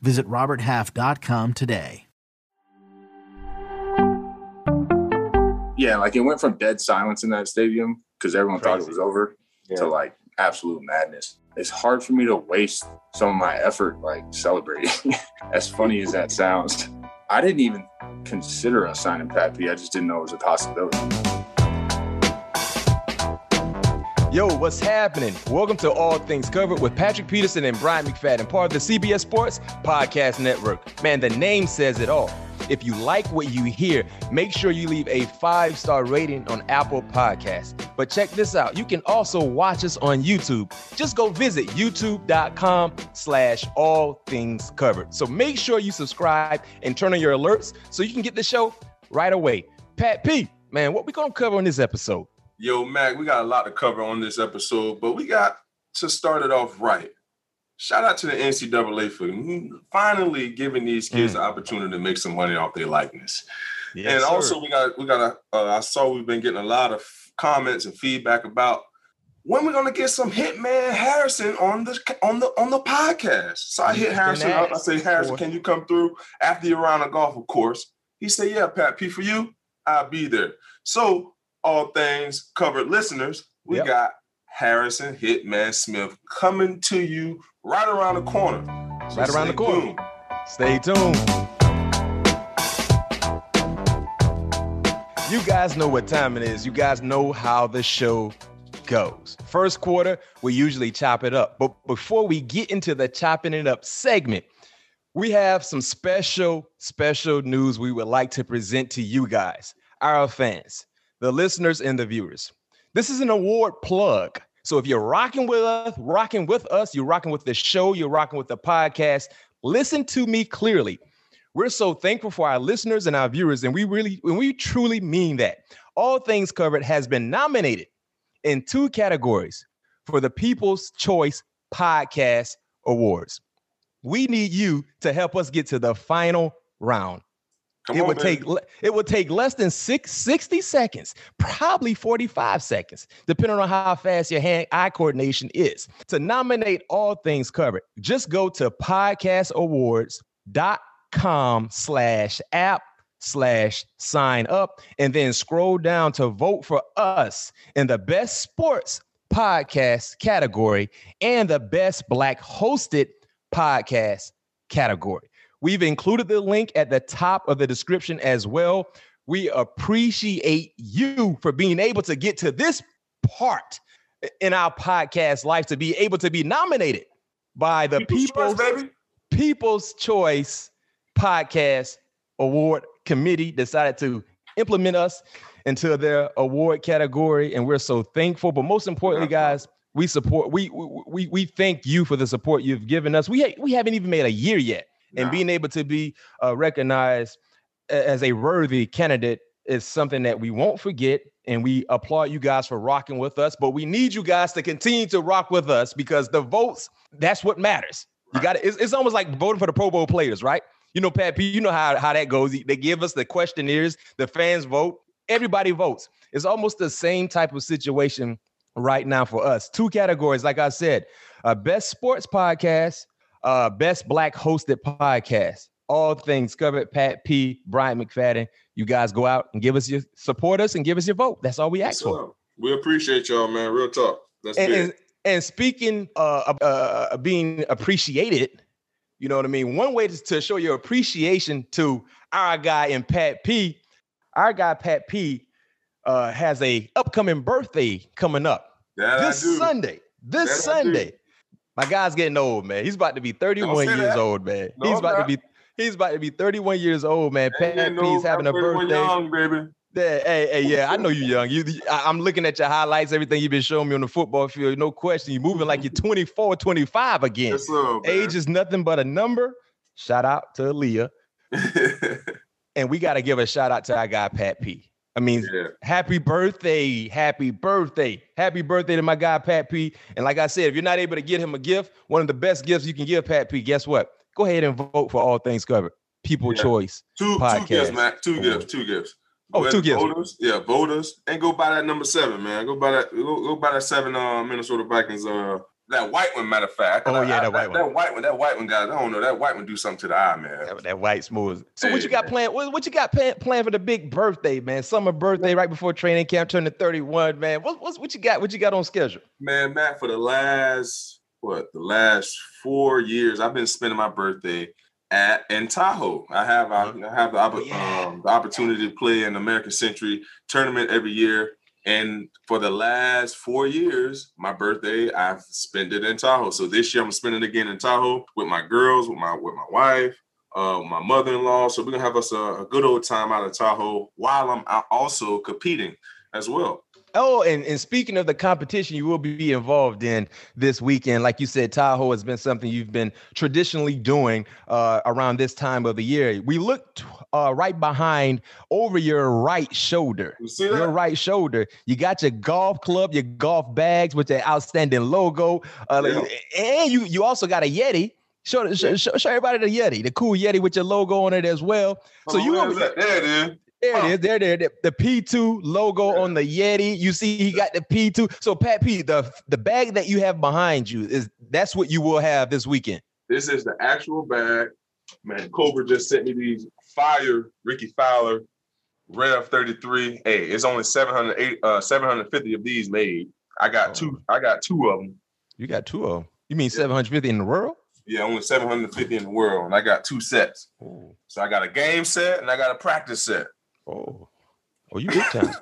Visit RobertHalf.com today. Yeah, like it went from dead silence in that stadium because everyone Crazy. thought it was over yeah. to like absolute madness. It's hard for me to waste some of my effort like celebrating. as funny as that sounds, I didn't even consider us signing Pat P. I just didn't know it was a possibility. Yo, what's happening? Welcome to All Things Covered with Patrick Peterson and Brian McFadden, part of the CBS Sports Podcast Network. Man, the name says it all. If you like what you hear, make sure you leave a five star rating on Apple Podcasts. But check this out. You can also watch us on YouTube. Just go visit youtube.com slash all things covered. So make sure you subscribe and turn on your alerts so you can get the show right away. Pat P, man, what we gonna cover on this episode? Yo, Mac, we got a lot to cover on this episode, but we got to start it off right shout out to the NCAA for finally giving these kids mm. an opportunity to make some money off their likeness. Yes, and also, sir. we got we got a. Uh, I saw we've been getting a lot of comments and feedback about when we're gonna get some Hitman Harrison on the on the on the podcast. So I hit Harrison up. I say, Harrison, can you come through after your round of golf, of course? He said, Yeah, Pat P for you, I'll be there. So all things covered listeners, we yep. got Harrison Hitman Smith coming to you right around the corner. So right around the corner. Tuned. Stay tuned. You guys know what time it is. You guys know how the show goes. First quarter, we usually chop it up. But before we get into the chopping it up segment, we have some special, special news we would like to present to you guys, our fans, the listeners, and the viewers. This is an award plug. So if you're rocking with us, rocking with us, you're rocking with the show, you're rocking with the podcast, listen to me clearly. We're so thankful for our listeners and our viewers, and we really, and we truly mean that. All Things Covered has been nominated in two categories for the People's Choice Podcast Awards. We need you to help us get to the final round. Come it on, would take it would take less than six, 60 seconds, probably 45 seconds, depending on how fast your hand eye coordination is. To nominate all things covered, just go to podcastawards.com slash app slash sign up and then scroll down to vote for us in the best sports podcast category and the best black hosted podcast category. We've included the link at the top of the description as well. We appreciate you for being able to get to this part in our podcast life to be able to be nominated by the People's, People's, Choice, People's Choice Podcast Award Committee decided to implement us into their award category and we're so thankful. But most importantly guys we support we we we thank you for the support you've given us. We ha- we haven't even made a year yet and being able to be uh, recognized as a worthy candidate is something that we won't forget and we applaud you guys for rocking with us but we need you guys to continue to rock with us because the votes that's what matters. You got it's, it's almost like voting for the pro bowl players right? You know pat p you know how, how that goes. They give us the questionnaires the fans vote everybody votes. It's almost the same type of situation right now for us. Two categories like i said uh, best sports podcast uh, best black hosted podcast. All things covered. Pat P, Brian McFadden. You guys go out and give us your support us and give us your vote. That's all we ask for. We appreciate y'all, man. Real talk. That's and, and, and, speaking uh, uh, being appreciated, you know what I mean. One way to, to show your appreciation to our guy in Pat P, our guy Pat P, uh, has a upcoming birthday coming up that this Sunday. This that Sunday. My guy's getting old, man. He's about to be 31 years that. old, man. No, he's about to be he's about to be 31 years old, man. Pat no, P's having a birthday. Young, baby. Yeah, hey, hey, yeah, I know you young. You, I, am looking at your highlights, everything you've been showing me on the football field. No question, you're moving like you're mm-hmm. 24, 25 again. Yes, sir, Age is nothing but a number. Shout out to Aaliyah. and we got to give a shout out to our guy Pat P. I mean, yeah. happy birthday, happy birthday, happy birthday to my guy Pat P. And like I said, if you're not able to get him a gift, one of the best gifts you can give Pat P. Guess what? Go ahead and vote for all things covered. People yeah. choice. Two, podcast. two gifts, man. Two gifts. Two gifts. Go oh, two gifts. Voters, yeah, voters, and go buy that number seven, man. Go buy that. Go, go buy that seven. Uh, Minnesota Vikings. Uh, that white one, matter of fact. Oh yeah, that white one. That white one. That white one, guys. I don't know. That white one do something to the eye, man. That, that white smooth. So hey, what you got planned? What, what you got planned, planned for the big birthday, man? Summer birthday, right before training camp, turning thirty one, man. What, what's what you got? What you got on schedule? Man, Matt, for the last what the last four years, I've been spending my birthday at in Tahoe. I have I, uh-huh. I have the, oh, yeah. um, the opportunity to play in the American Century tournament every year. And for the last four years, my birthday, I've spent it in Tahoe. So this year I'm spending it again in Tahoe with my girls, with my with my wife, uh, my mother-in-law. So we're gonna have us a, a good old time out of Tahoe while I'm also competing as well. Oh, and, and speaking of the competition you will be involved in this weekend, like you said, Tahoe has been something you've been traditionally doing uh, around this time of the year. We looked uh, right behind over your right shoulder. You your right shoulder. You got your golf club, your golf bags with the outstanding logo, uh, yeah. and you you also got a Yeti. Show, show, show, everybody the Yeti, the cool Yeti with your logo on it as well. So oh, you, there it is. There it is. There, there, the, the P2 logo yeah. on the Yeti. You see, he got the P2. So, Pat P, the the bag that you have behind you is that's what you will have this weekend. This is the actual bag. Man, Cobra just sent me these fire Rickie Fowler Rev 33. Hey, it's only 708 uh 750 of these made. I got oh. two, I got two of them. You got two of them. You mean yeah. 750 in the world? Yeah, only 750 in the world. And I got two sets. Oh. So I got a game set and I got a practice set. Oh, oh, you big time.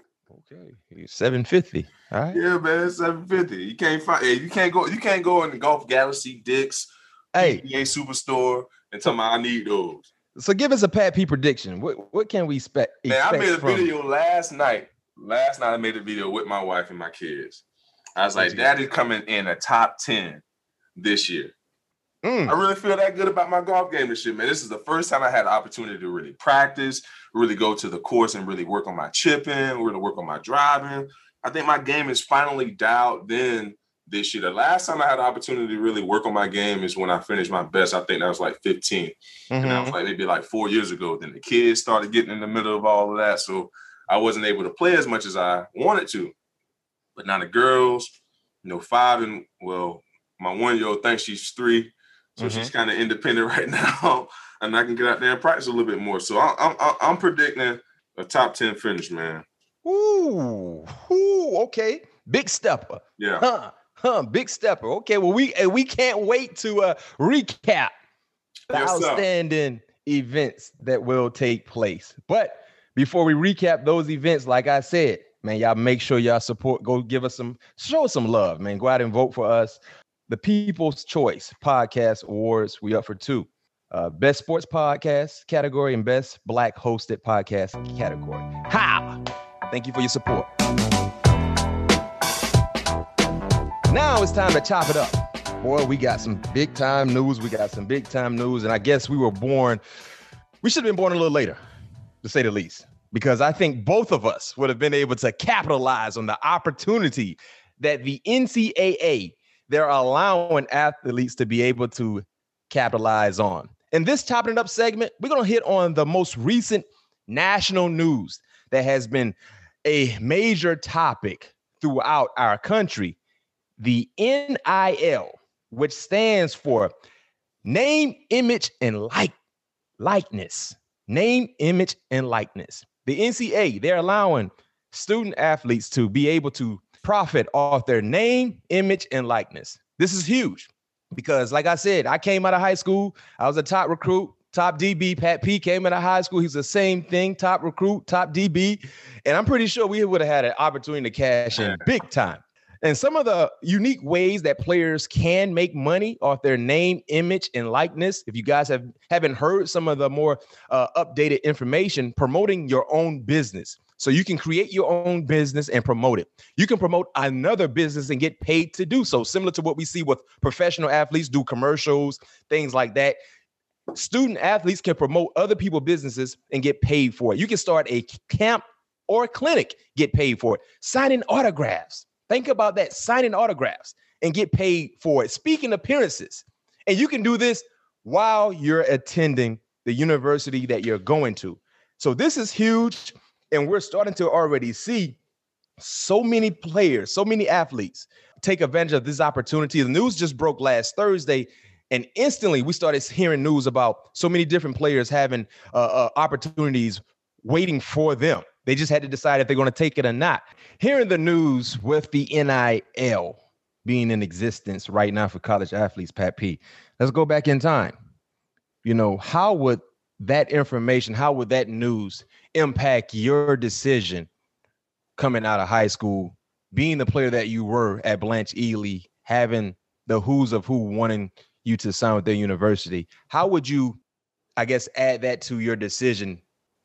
okay, seven fifty. All right. Yeah, man, seven fifty. You can't find. You can't go. You can't go in the Golf Galaxy, Dick's, hey, PGA Superstore, and tell me I need those. So give us a Pat P prediction. What what can we expect? Man, I made a from... video last night. Last night I made a video with my wife and my kids. I was like, "Daddy's coming in a top ten this year." Mm. I really feel that good about my golf game this year, man. This is the first time I had the opportunity to really practice, really go to the course and really work on my chipping, really work on my driving. I think my game is finally dialed in this year. The last time I had the opportunity to really work on my game is when I finished my best. I think that was like 15. Mm-hmm. And I was like maybe like four years ago. Then the kids started getting in the middle of all of that. So I wasn't able to play as much as I wanted to. But now the girls, you know, five and well, my one year old thinks she's three. So mm-hmm. she's kind of independent right now, and I can get out there and practice a little bit more. So I'm I'm, I'm predicting a top ten finish, man. Ooh, ooh, okay, big stepper. Yeah, huh, huh, big stepper. Okay, well we we can't wait to uh, recap the yes, outstanding sir. events that will take place. But before we recap those events, like I said, man, y'all make sure y'all support. Go give us some, show us some love, man. Go out and vote for us the People's Choice Podcast Awards. We up for two. Uh, best sports podcast category and best black hosted podcast category. How? Thank you for your support. Now it's time to chop it up. Boy, we got some big time news. We got some big time news. And I guess we were born, we should have been born a little later, to say the least, because I think both of us would have been able to capitalize on the opportunity that the NCAA they're allowing athletes to be able to capitalize on. In this chopping it up segment, we're going to hit on the most recent national news that has been a major topic throughout our country the NIL, which stands for name, image, and like likeness. Name, image, and likeness. The NCA, they're allowing student athletes to be able to profit off their name, image, and likeness. This is huge because, like I said, I came out of high school. I was a top recruit, top DB. Pat P came out of high school. He's the same thing, top recruit, top DB. And I'm pretty sure we would have had an opportunity to cash in big time. And some of the unique ways that players can make money off their name, image, and likeness. If you guys have haven't heard some of the more uh, updated information, promoting your own business. So you can create your own business and promote it. You can promote another business and get paid to do so, similar to what we see with professional athletes do commercials, things like that. Student athletes can promote other people's businesses and get paid for it. You can start a camp or a clinic, get paid for it. Signing autographs. Think about that signing autographs and get paid for it. Speaking appearances. And you can do this while you're attending the university that you're going to. So this is huge. And we're starting to already see so many players, so many athletes take advantage of this opportunity. The news just broke last Thursday, and instantly we started hearing news about so many different players having uh, uh, opportunities waiting for them. They just had to decide if they're going to take it or not. Hearing the news with the NIL being in existence right now for college athletes, Pat P. Let's go back in time. You know, how would that information, how would that news impact your decision coming out of high school, being the player that you were at Blanche Ely, having the who's of who wanting you to sign with their university? How would you, I guess, add that to your decision,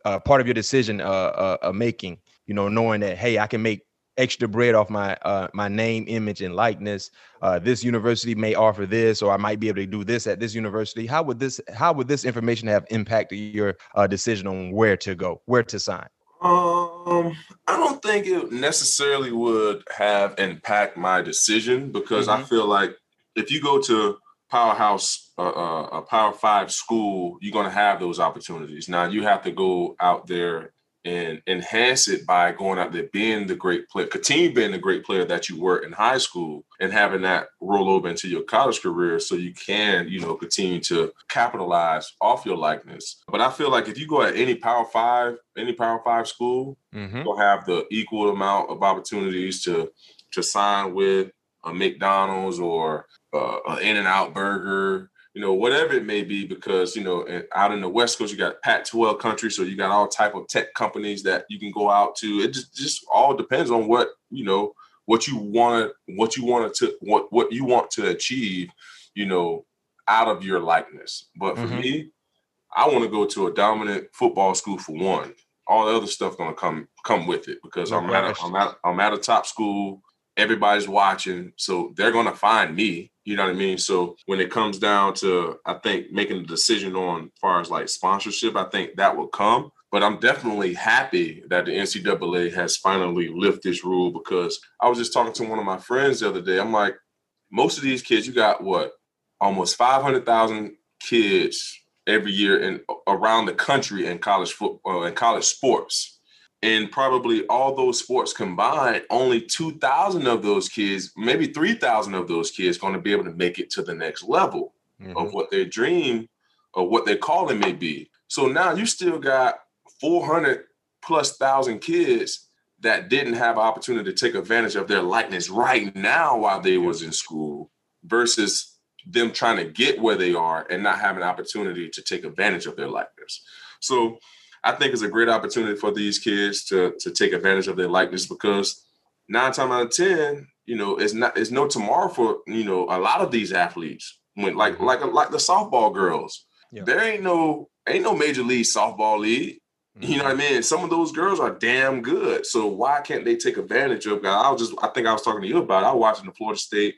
uh, part of your decision uh, uh, uh making? You know, knowing that hey, I can make extra bread off my uh, my name, image, and likeness. Uh, this university may offer this, or I might be able to do this at this university. How would this how would this information have impacted your uh, decision on where to go, where to sign? Um, I don't think it necessarily would have impact my decision because mm-hmm. I feel like if you go to powerhouse uh, uh, a power five school you're going to have those opportunities now you have to go out there and enhance it by going out there being the great player, continue being the great player that you were in high school and having that roll over into your college career so you can, you know, continue to capitalize off your likeness. But I feel like if you go at any power five, any power five school, mm-hmm. you'll have the equal amount of opportunities to to sign with a McDonald's or uh, an In-N-Out Burger you know, whatever it may be, because you know, out in the West Coast, you got Pac-12 country, so you got all type of tech companies that you can go out to. It just just all depends on what you know, what you want, what you want to, what what you want to achieve, you know, out of your likeness. But for mm-hmm. me, I want to go to a dominant football school for one. All the other stuff gonna come come with it because no I'm at, a, I'm at I'm at a top school. Everybody's watching, so they're gonna find me you know what I mean? So when it comes down to, I think making a decision on as far as like sponsorship, I think that will come. But I'm definitely happy that the NCAA has finally lifted this rule because I was just talking to one of my friends the other day. I'm like, most of these kids, you got what, almost 500,000 kids every year in around the country in college football and uh, college sports and probably all those sports combined, only 2,000 of those kids, maybe 3,000 of those kids, going to be able to make it to the next level mm-hmm. of what their dream or what their calling may be. So now you still got 400 plus thousand kids that didn't have opportunity to take advantage of their likeness right now while they was in school versus them trying to get where they are and not having an opportunity to take advantage of their likeness. So I think it's a great opportunity for these kids to to take advantage of their likeness because nine times out of ten, you know, it's not it's no tomorrow for you know a lot of these athletes. When like mm-hmm. like like the softball girls, yeah. there ain't no ain't no major league softball league. Mm-hmm. You know what I mm-hmm. mean? Some of those girls are damn good. So why can't they take advantage of? That? I was just I think I was talking to you about. It. I was watching the Florida State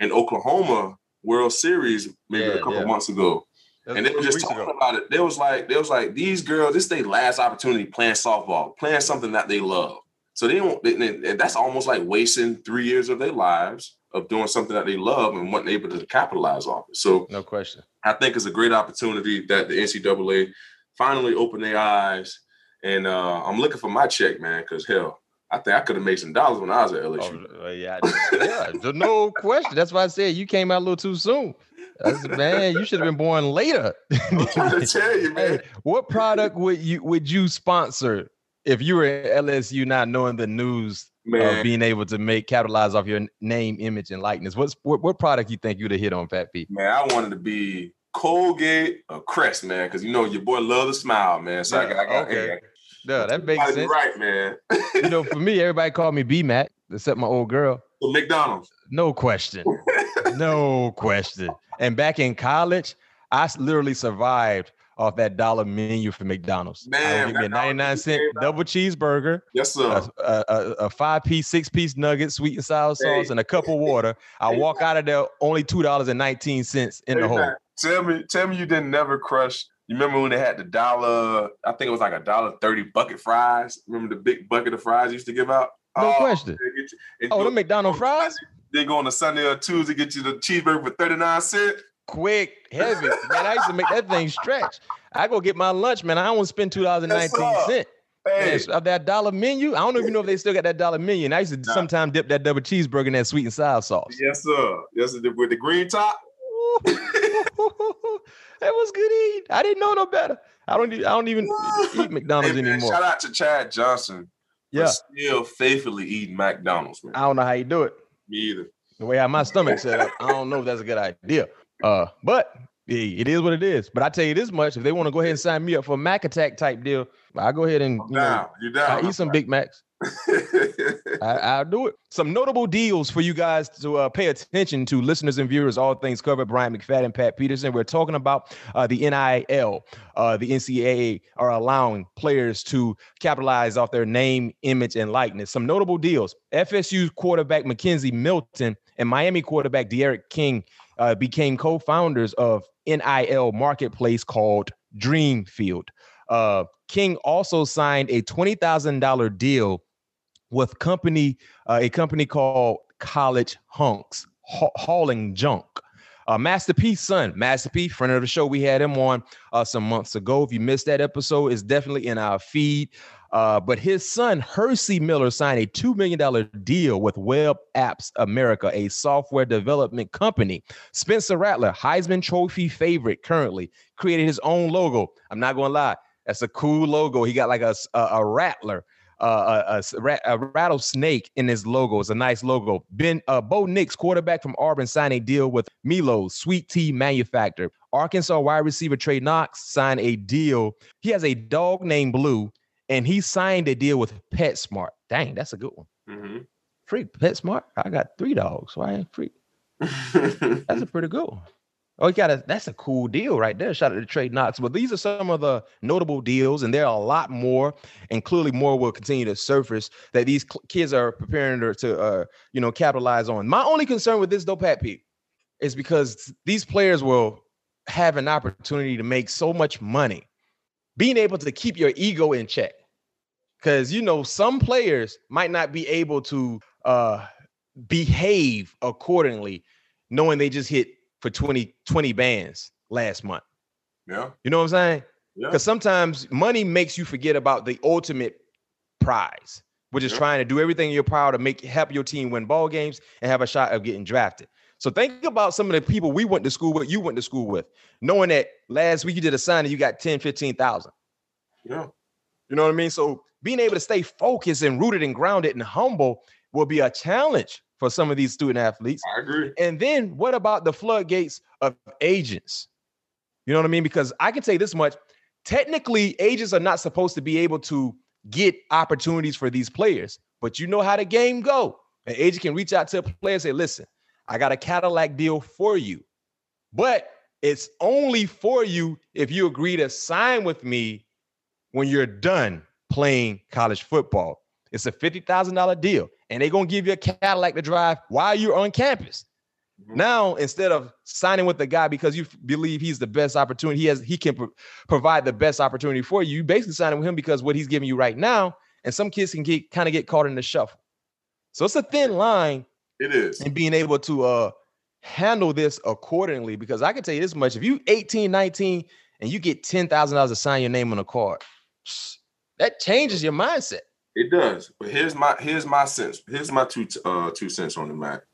and Oklahoma World Series maybe yeah, a couple yeah. months ago and they were just talking ago. about it. They was like, they was like, these girls, this is their last opportunity playing softball, playing something that they love. So they don't. They, that's almost like wasting three years of their lives of doing something that they love and wasn't able to capitalize off it. So no question. I think it's a great opportunity that the NCAA finally opened their eyes. And uh, I'm looking for my check, man, because hell, I think I could have made some dollars when I was at LSU. Oh, yeah, yeah, no question. That's why I said you came out a little too soon. That's, man, you should have been born later. I'm trying to tell you, man. Hey, what product would you would you sponsor if you were at LSU not knowing the news man. of being able to make capitalize off your name, image, and likeness? What's what, what product you think you'd have hit on, Fat P? Man, I wanted to be Colgate or Crest, man, because you know your boy love to smile, man. So yeah, I got, I got okay. Hey, no, that makes sense. Right, man. you know, for me, everybody called me B Mac, except my old girl. McDonald's. No question. no question. And back in college, I literally survived off that dollar menu for McDonald's. Man, I give me a 99 cent double cheeseburger. Yes, sir. A, a, a, five piece, six piece nugget, sweet and sour sauce, hey. and a cup of water. I walk out of there only $2.19 in the hole. tell me, tell me you didn't never crush. You remember when they had the dollar? I think it was like a dollar thirty bucket fries. Remember the big bucket of fries used to give out? No oh, question. Oh, the McDonald's fries. They go on a Sunday or Tuesday, get you the cheeseburger for thirty nine cent. Quick, heavy. man, I used to make that thing stretch. I go get my lunch, man. I don't want to spend two dollars and nineteen cent. Hey. Yes, of that dollar menu. I don't even know if they still got that dollar menu. And I used to nah. sometimes dip that double cheeseburger in that sweet and sour sauce. Yes, sir. Yes, sir. With the green top. that was good eat. I didn't know no better. I don't. I don't even eat McDonald's hey, man, anymore. Shout out to Chad Johnson. Yeah, still faithfully eating McDonald's. Man. I don't know how you do it. Me either. The way how my stomach set up, I don't know if that's a good idea. Uh, but it is what it is. But I tell you this much: if they want to go ahead and sign me up for a Mac Attack type deal, I go ahead and you down. Know, you down. I eat some Big Macs. I, will do it. Some notable deals for you guys to uh, pay attention to, listeners and viewers. All things covered. Brian McFadden, Pat Peterson. We're talking about uh, the NIL. Uh, the NCAA are allowing players to capitalize off their name, image, and likeness. Some notable deals: FSU quarterback McKenzie Milton and Miami quarterback D'Eriq King uh, became co-founders of NIL marketplace called Dreamfield. Uh, King also signed a twenty thousand dollar deal with company uh, a company called College Hunks ha- hauling junk. Uh, Master P's son, Master P, friend of the show, we had him on uh, some months ago. If you missed that episode, it's definitely in our feed. Uh, but his son, Hercy Miller, signed a $2 million deal with Web Apps America, a software development company. Spencer Rattler, Heisman Trophy favorite currently, created his own logo. I'm not going to lie, that's a cool logo. He got like a, a, a rattler. Uh, a, a, a, rattlesnake in his logo. It's a nice logo. Ben uh, Bo Nix, quarterback from Auburn, signed a deal with Milo, sweet tea manufacturer. Arkansas wide receiver Trey Knox signed a deal. He has a dog named Blue and he signed a deal with PetSmart. Dang, that's a good one. Mm-hmm. Free PetSmart. I got three dogs. Why ain't free? that's a pretty good one. Oh, you got a that's a cool deal right there. Shout out to Trey Knox. But these are some of the notable deals, and there are a lot more, and clearly more will continue to surface that these kids are preparing to, to uh, you know, capitalize on. My only concern with this, though, Pat P, is because these players will have an opportunity to make so much money, being able to keep your ego in check because you know some players might not be able to uh behave accordingly knowing they just hit for 20 20 bands last month. Yeah. You know what i'm saying? Because yeah. sometimes money makes you forget about the ultimate prize which is yeah. trying to do everything in your power to make help your team win ball games and have a shot of getting drafted. So think about some of the people we went to school with you went to school with knowing that last week you did a sign and you got 10 15000 yeah. You know what i mean? So being able to stay focused and rooted and grounded and humble will be a challenge for some of these student athletes. I agree. And then what about the floodgates of agents? You know what I mean? Because I can say this much technically, agents are not supposed to be able to get opportunities for these players, but you know how the game go. An agent can reach out to a player and say, listen, I got a Cadillac deal for you, but it's only for you if you agree to sign with me when you're done playing college football. It's a $50,000 deal, and they're going to give you a Cadillac to drive while you're on campus. Mm-hmm. Now, instead of signing with the guy because you believe he's the best opportunity, he has he can pro- provide the best opportunity for you. You basically signing with him because what he's giving you right now, and some kids can get kind of get caught in the shuffle. So it's a thin line. It is. And being able to uh handle this accordingly because I can tell you this much if you 18, 19 and you get $10,000 to sign your name on a card, that changes your mindset. It does. But here's my here's my sense. Here's my two uh two cents on the matter.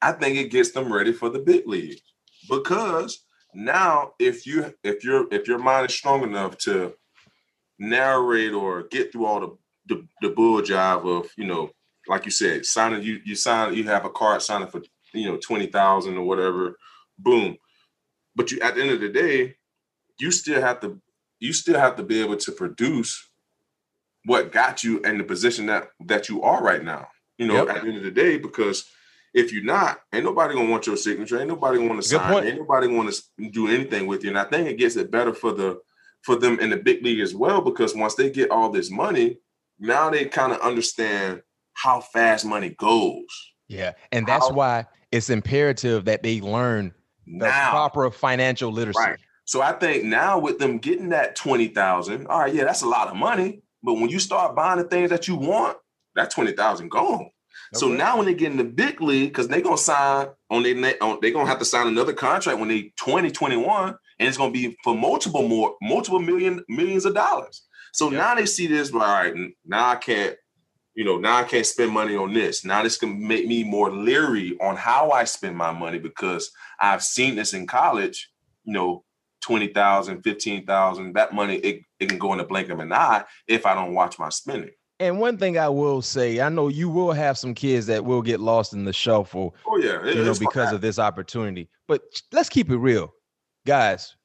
I think it gets them ready for the big leagues because now if you if your if your mind is strong enough to narrate or get through all the the, the bull job of you know like you said signing you you sign you have a card signing for you know twenty thousand or whatever boom but you at the end of the day you still have to you still have to be able to produce what got you in the position that that you are right now. You know, yep. at the end of the day, because if you're not, ain't nobody gonna want your signature. Ain't nobody gonna sign. Point. Ain't nobody to do anything with you. And I think it gets it better for the for them in the big league as well, because once they get all this money, now they kind of understand how fast money goes. Yeah, and that's how, why it's imperative that they learn the now, proper financial literacy. Right. So I think now with them getting that 20,000, all right, yeah, that's a lot of money. But when you start buying the things that you want, that 20,000 gone. Okay. So now when they get in the big league, because they're gonna sign on they on, they're gonna have to sign another contract when they 2021, and it's gonna be for multiple more multiple million millions of dollars. So yeah. now they see this, all right, now I can't, you know, now I can't spend money on this. Now this can make me more leery on how I spend my money because I've seen this in college, you know, 20,000, 15,000, that money, it, it can go in the blink of an eye if I don't watch my spending. And one thing I will say, I know you will have some kids that will get lost in the shuffle. Oh yeah, it, you know, because of this opportunity. But let's keep it real, guys.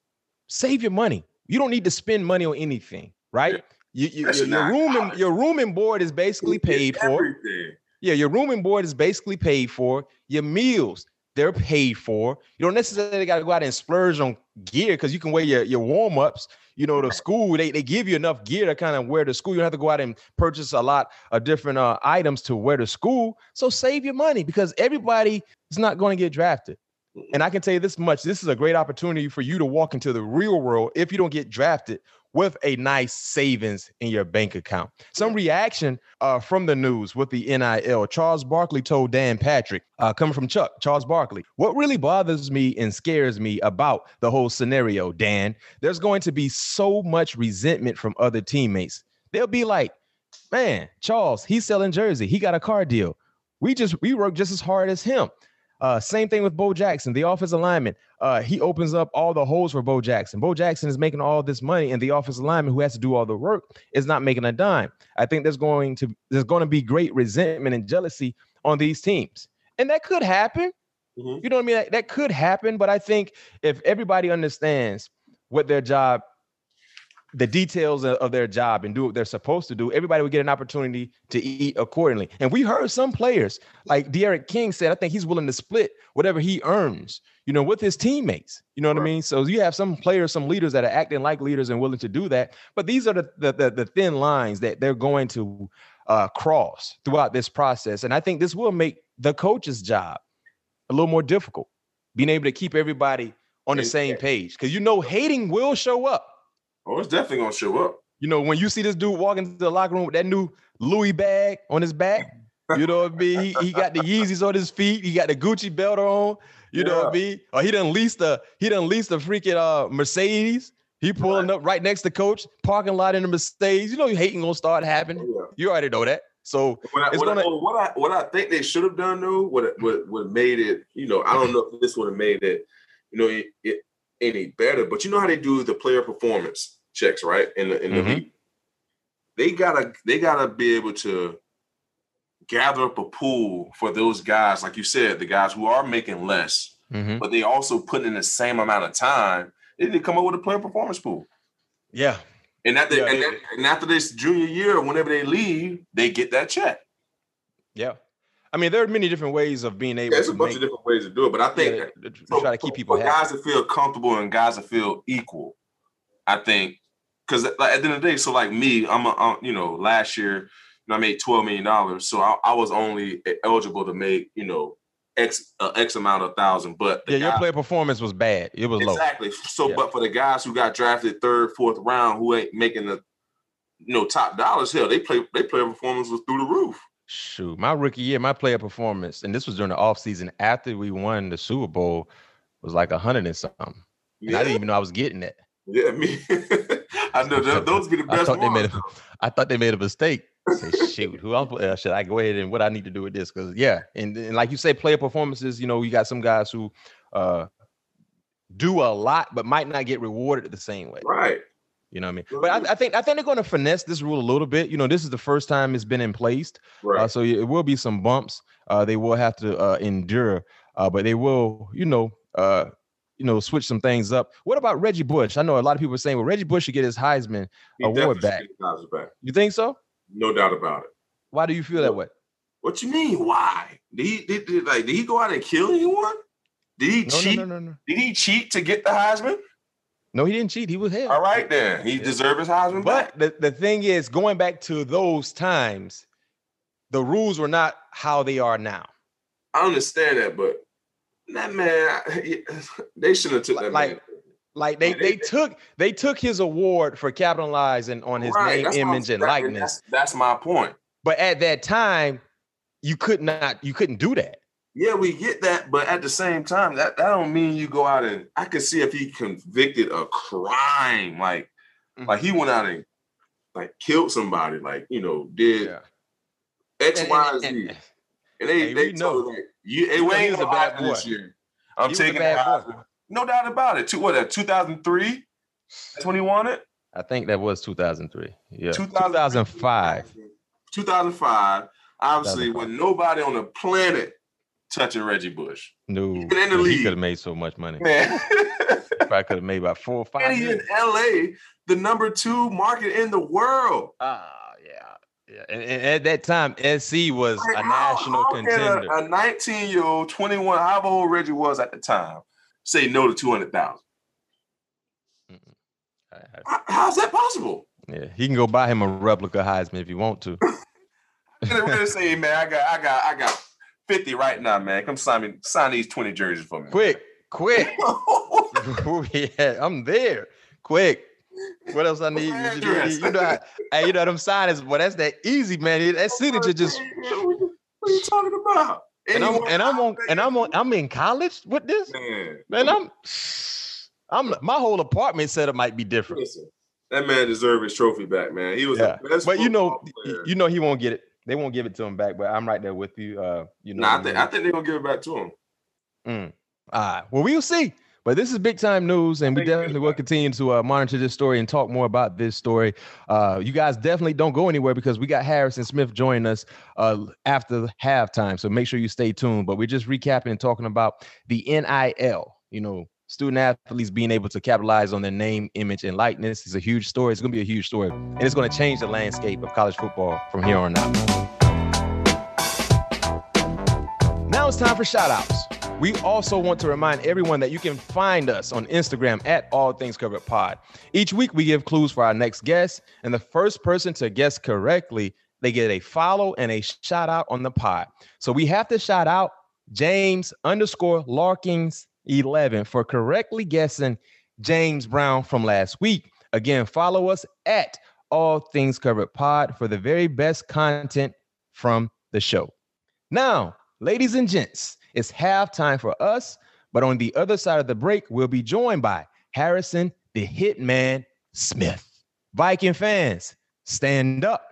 Save your money. You don't need to spend money on anything, right? Yeah. You, you, your, your room and your room and board is basically paid for. Yeah, your room and board is basically paid for. Your meals, they're paid for. You don't necessarily got to go out and splurge on gear because you can wear your, your warm-ups. You know, the school, they, they give you enough gear to kind of wear to school. You don't have to go out and purchase a lot of different uh, items to wear to school. So save your money because everybody is not going to get drafted. And I can tell you this much this is a great opportunity for you to walk into the real world if you don't get drafted with a nice savings in your bank account. Some reaction uh, from the news with the NIL. Charles Barkley told Dan Patrick, uh, coming from Chuck, Charles Barkley, what really bothers me and scares me about the whole scenario, Dan, there's going to be so much resentment from other teammates. They'll be like, man, Charles, he's selling jersey. He got a car deal. We just we work just as hard as him. Uh, same thing with Bo Jackson, the offensive lineman. Uh, he opens up all the holes for Bo Jackson. Bo Jackson is making all this money, and the offensive lineman who has to do all the work is not making a dime. I think there's going to there's going to be great resentment and jealousy on these teams, and that could happen. Mm-hmm. You know what I mean? That, that could happen, but I think if everybody understands what their job the details of their job and do what they're supposed to do, everybody would get an opportunity to eat accordingly. And we heard some players, like D'Eriq King said, I think he's willing to split whatever he earns, you know, with his teammates. You know what right. I mean? So you have some players, some leaders that are acting like leaders and willing to do that. But these are the the, the, the thin lines that they're going to uh, cross throughout this process. And I think this will make the coach's job a little more difficult, being able to keep everybody on the same page. Because you know, hating will show up Oh, it's definitely gonna show up. You know, when you see this dude walking into the locker room with that new Louis bag on his back, you know what I mean? He, he got the Yeezys on his feet, he got the Gucci belt on, you yeah. know what I mean? Or he done lease the he done lease the freaking uh Mercedes. He pulling right. up right next to coach, parking lot in the Mercedes. You know, hating gonna start happening. Yeah. You already know that. So what I, gonna, I, what I what I think they should have done though, what what what made it, you know, I don't know if this would have made it, you know, it, it, any better. But you know how they do the player performance checks, right? In the in the mm-hmm. league. They gotta they gotta be able to gather up a pool for those guys, like you said, the guys who are making less, mm-hmm. but they also put in the same amount of time. They need to come up with a player performance pool. Yeah. And after, yeah, and, and after this junior year, whenever they leave, they get that check. Yeah. I mean, there are many different ways of being able. Yeah, there's a bunch make, of different ways to do it, but I think yeah, for, try to keep people for guys that feel comfortable and guys that feel equal. I think because like, at the end of the day, so like me, I'm, a, I'm you know, last year, you know, I made twelve million dollars, so I, I, was only eligible to make you know x uh, x amount of thousand. But yeah, your player performance was bad. It was low. exactly. low. So, yeah. but for the guys who got drafted third, fourth round, who ain't making the you know top dollars, hell, they play they player performance was through the roof. Shoot, my rookie year, my player performance, and this was during the offseason after we won the Super Bowl, was like a hundred and something. Yeah. And I didn't even know I was getting it. Yeah, me. I know that, those be the best I thought ones. They made a, I thought they made a mistake. Shoot, who else uh, should I go ahead and what I need to do with this? Because yeah, and, and like you say, player performances. You know, you got some guys who uh do a lot, but might not get rewarded the same way. Right. You know what I mean? But I, I, think I think they're going to finesse this rule a little bit. You know, this is the first time it's been in place, uh, right. uh, so it will be some bumps. Uh, they will have to uh, endure, uh, but they will, you know, uh, you know, switch some things up. What about Reggie Bush? I know a lot of people are saying, well, Reggie Bush should get his Heisman he award back. back. You think so? No doubt about it. Why do you feel that way? What you mean? Why? Did he did, did like did he go out and kill anyone? Did he no, cheat? No, no, no, no. Did he cheat to get the Heisman? No, he didn't cheat. He was here. All right, then he yeah. deserves his Heisman. But back. the, the thing is, going back to those times, the rules were not how they are now. I understand that, but That man, they should have took that like, man. Like they, they took they took his award for capitalizing on his Right, name, that's what I'm- image, and likeness. That's, that's my point. But at that time, you could not you couldn't do that. Yeah, we get that, but at the same time, that, that don't mean you go out and I could see if he convicted a crime, like Mhm. like he went out and like killed somebody, like you know, did X, And- Y, and- Z. and- And they Hey, they told know. him, you, hey, we ain't was a gonna bad happen this boy. year. I'm He was a taking bad that. boy. No doubt about it. Two, what, that 2003? That's when he won it? I think that was 2003. Yeah. 2005. 2005. Obviously, 2005. when nobody on the planet touching Reggie Bush. No. Even in the he could have made so much money. Man. Probably could have made about four or five. and he in. LA, the number two market in the world. Ah, yeah. Yeah. And, at that time, SC was Like, a national how uh, can contender. A 19 year old, 21, however old Reggie was at the time, say no to 200,000. I- I- How- How's that possible? Yeah, he can go buy him a replica Heisman if he want to. They really say, man, I got, I got, I got 50 right now, man. Come sign me, sign these 20 jerseys for me. Quick, quick. yeah, I'm there. Quick. What else I need? You, you know, how, hey, you know them signings, but that's that easy, man. That signature just What are you talking about? and I'm and I'm on and I'm on I'm in college with this. Man, Man, I'm I'm my whole apartment setup might be different. listen, that man deserved his trophy back, man. He was Yeah, the best. But you know, player. you know he won't get it. They won't give it to him back, but I'm right there with you. Uh, you know. Nah, I what think mean? I think they're gonna give it back to him. Mm. All right. Well, we'll see. But this is big time news, and we Thank definitely will continue to uh, monitor this story and talk more about this story. Uh, you guys definitely don't go anywhere because we got Harrison Smith joining us uh, after halftime. So make sure you stay tuned. But we're just recapping and talking about the NIL. You know, student athletes being able to capitalize on their name, image, and likeness is a huge story. It's going to be a huge story, and it's going to change the landscape of college football from here on out. Now it's time for shout outs. We also want to remind everyone that you can find us on Instagram at All Things Covered Pod. Each week we give clues for our next guest, and the first person to guess correctly, they get a follow and a shout out on the pod. So we have to shout out James underscore Larkins 11 for correctly guessing James Brown from last week. Again, follow us at All Things Covered Pod for the very best content from the show. Now, ladies and gents, it's halftime for us, but on the other side of the break, we'll be joined by Harrison the Hitman Smith. Viking fans, stand up.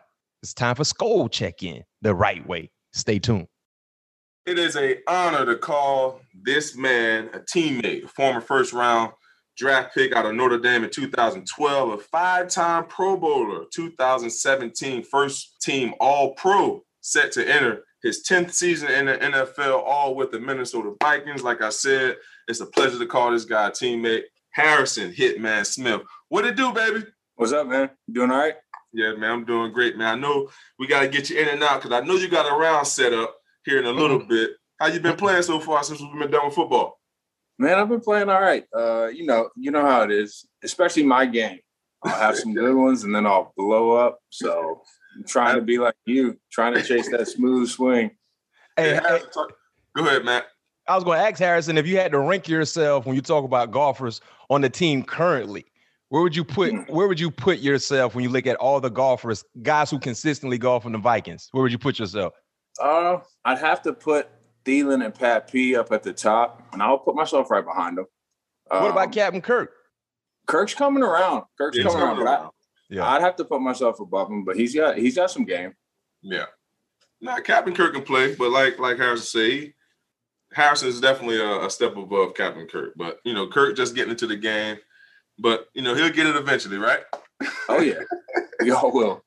It's time for Skol check in the right way. Stay tuned. It is a honor to call this man a teammate, a former first round draft pick out of Notre Dame in 2012, a five-time Pro Bowler, 2017 first team All Pro, set to enter his 10th season in the NFL, all with the Minnesota Vikings. Like I said, it's a pleasure to call this guy a teammate, Harrison Hitman Smith. What it do, baby? What's up, man? You doing all right? Yeah, man, I'm doing great, man. I know we got to get you in and out because I know you got a round set up here in a little bit. How you been playing so far since we've been done with football? Man, I've been playing all right. Uh, you know, you know how it is, especially my game. I'll have some good ones and then I'll blow up. So trying to be like you, trying to chase that smooth swing. Hey, Hey, hey, talk- Go ahead, Matt. I was going to ask Harrison if you had to rank yourself when you talk about golfers on the team currently. Where would you put where would you put yourself when you look at all the golfers, guys who consistently golf in the Vikings? Where would you put yourself? Uh, I'd have to put Thielen and Pat P up at the top, and I'll put myself right behind them. What Um, about Captain Kirk? Kirk's coming around? Kirk's Yeah, coming around, coming but around. Yeah. I'd have to put myself above him. But he's got he's got some game. Yeah. Now, Captain Kirk can play, but like like Harrison said, Harrison is definitely a, a step above Captain Kirk. But you know, Kirk just getting into the game, but you know he'll get it eventually, right? Oh yeah, we all will.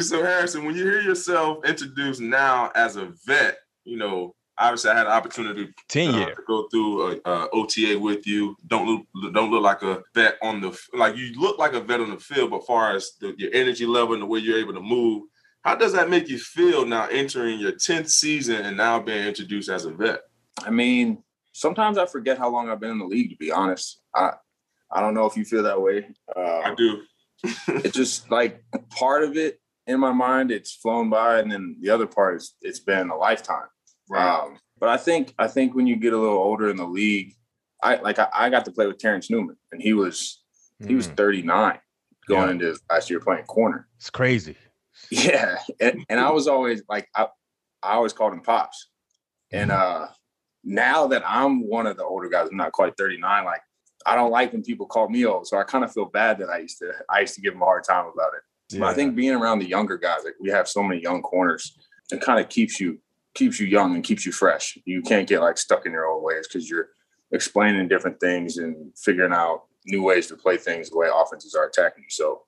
so Harrison, when you hear yourself introduced now as a vet, you know, obviously I had an opportunity 10 uh, year. to go through a, a OTA with you. Don't look don't look like a vet on the like you look like a vet on the field, but far as the, your energy level and the way you're able to move, how does that make you feel now entering your tenth season and now being introduced as a vet? I mean, sometimes I forget how long I've been in the league. To be honest, I I don't know if you feel that way. I Uh, do. it's just like part of it in my mind, it's flown by, and then the other part is it's been a lifetime. Um, But I think I think when you get a little older in the league, I like I, I got to play with Terrence Newman, and he was mm. he was hmm. 39 going yeah. into last year playing corner. It's crazy. Yeah, and, and I was always like I, I always called him pops, and mm-hmm. uh now that I'm one of the older guys, I'm not quite 39. Like I don't like when people call me old, so I kind of feel bad that I used to I used to give them a hard time about it. Yeah. But I think being around the younger guys, like we have so many young corners, it kind of keeps you keeps you young and keeps you fresh. You can't get like stuck in your old ways because you're explaining different things and figuring out new ways to play things the way offenses are attacking. You. So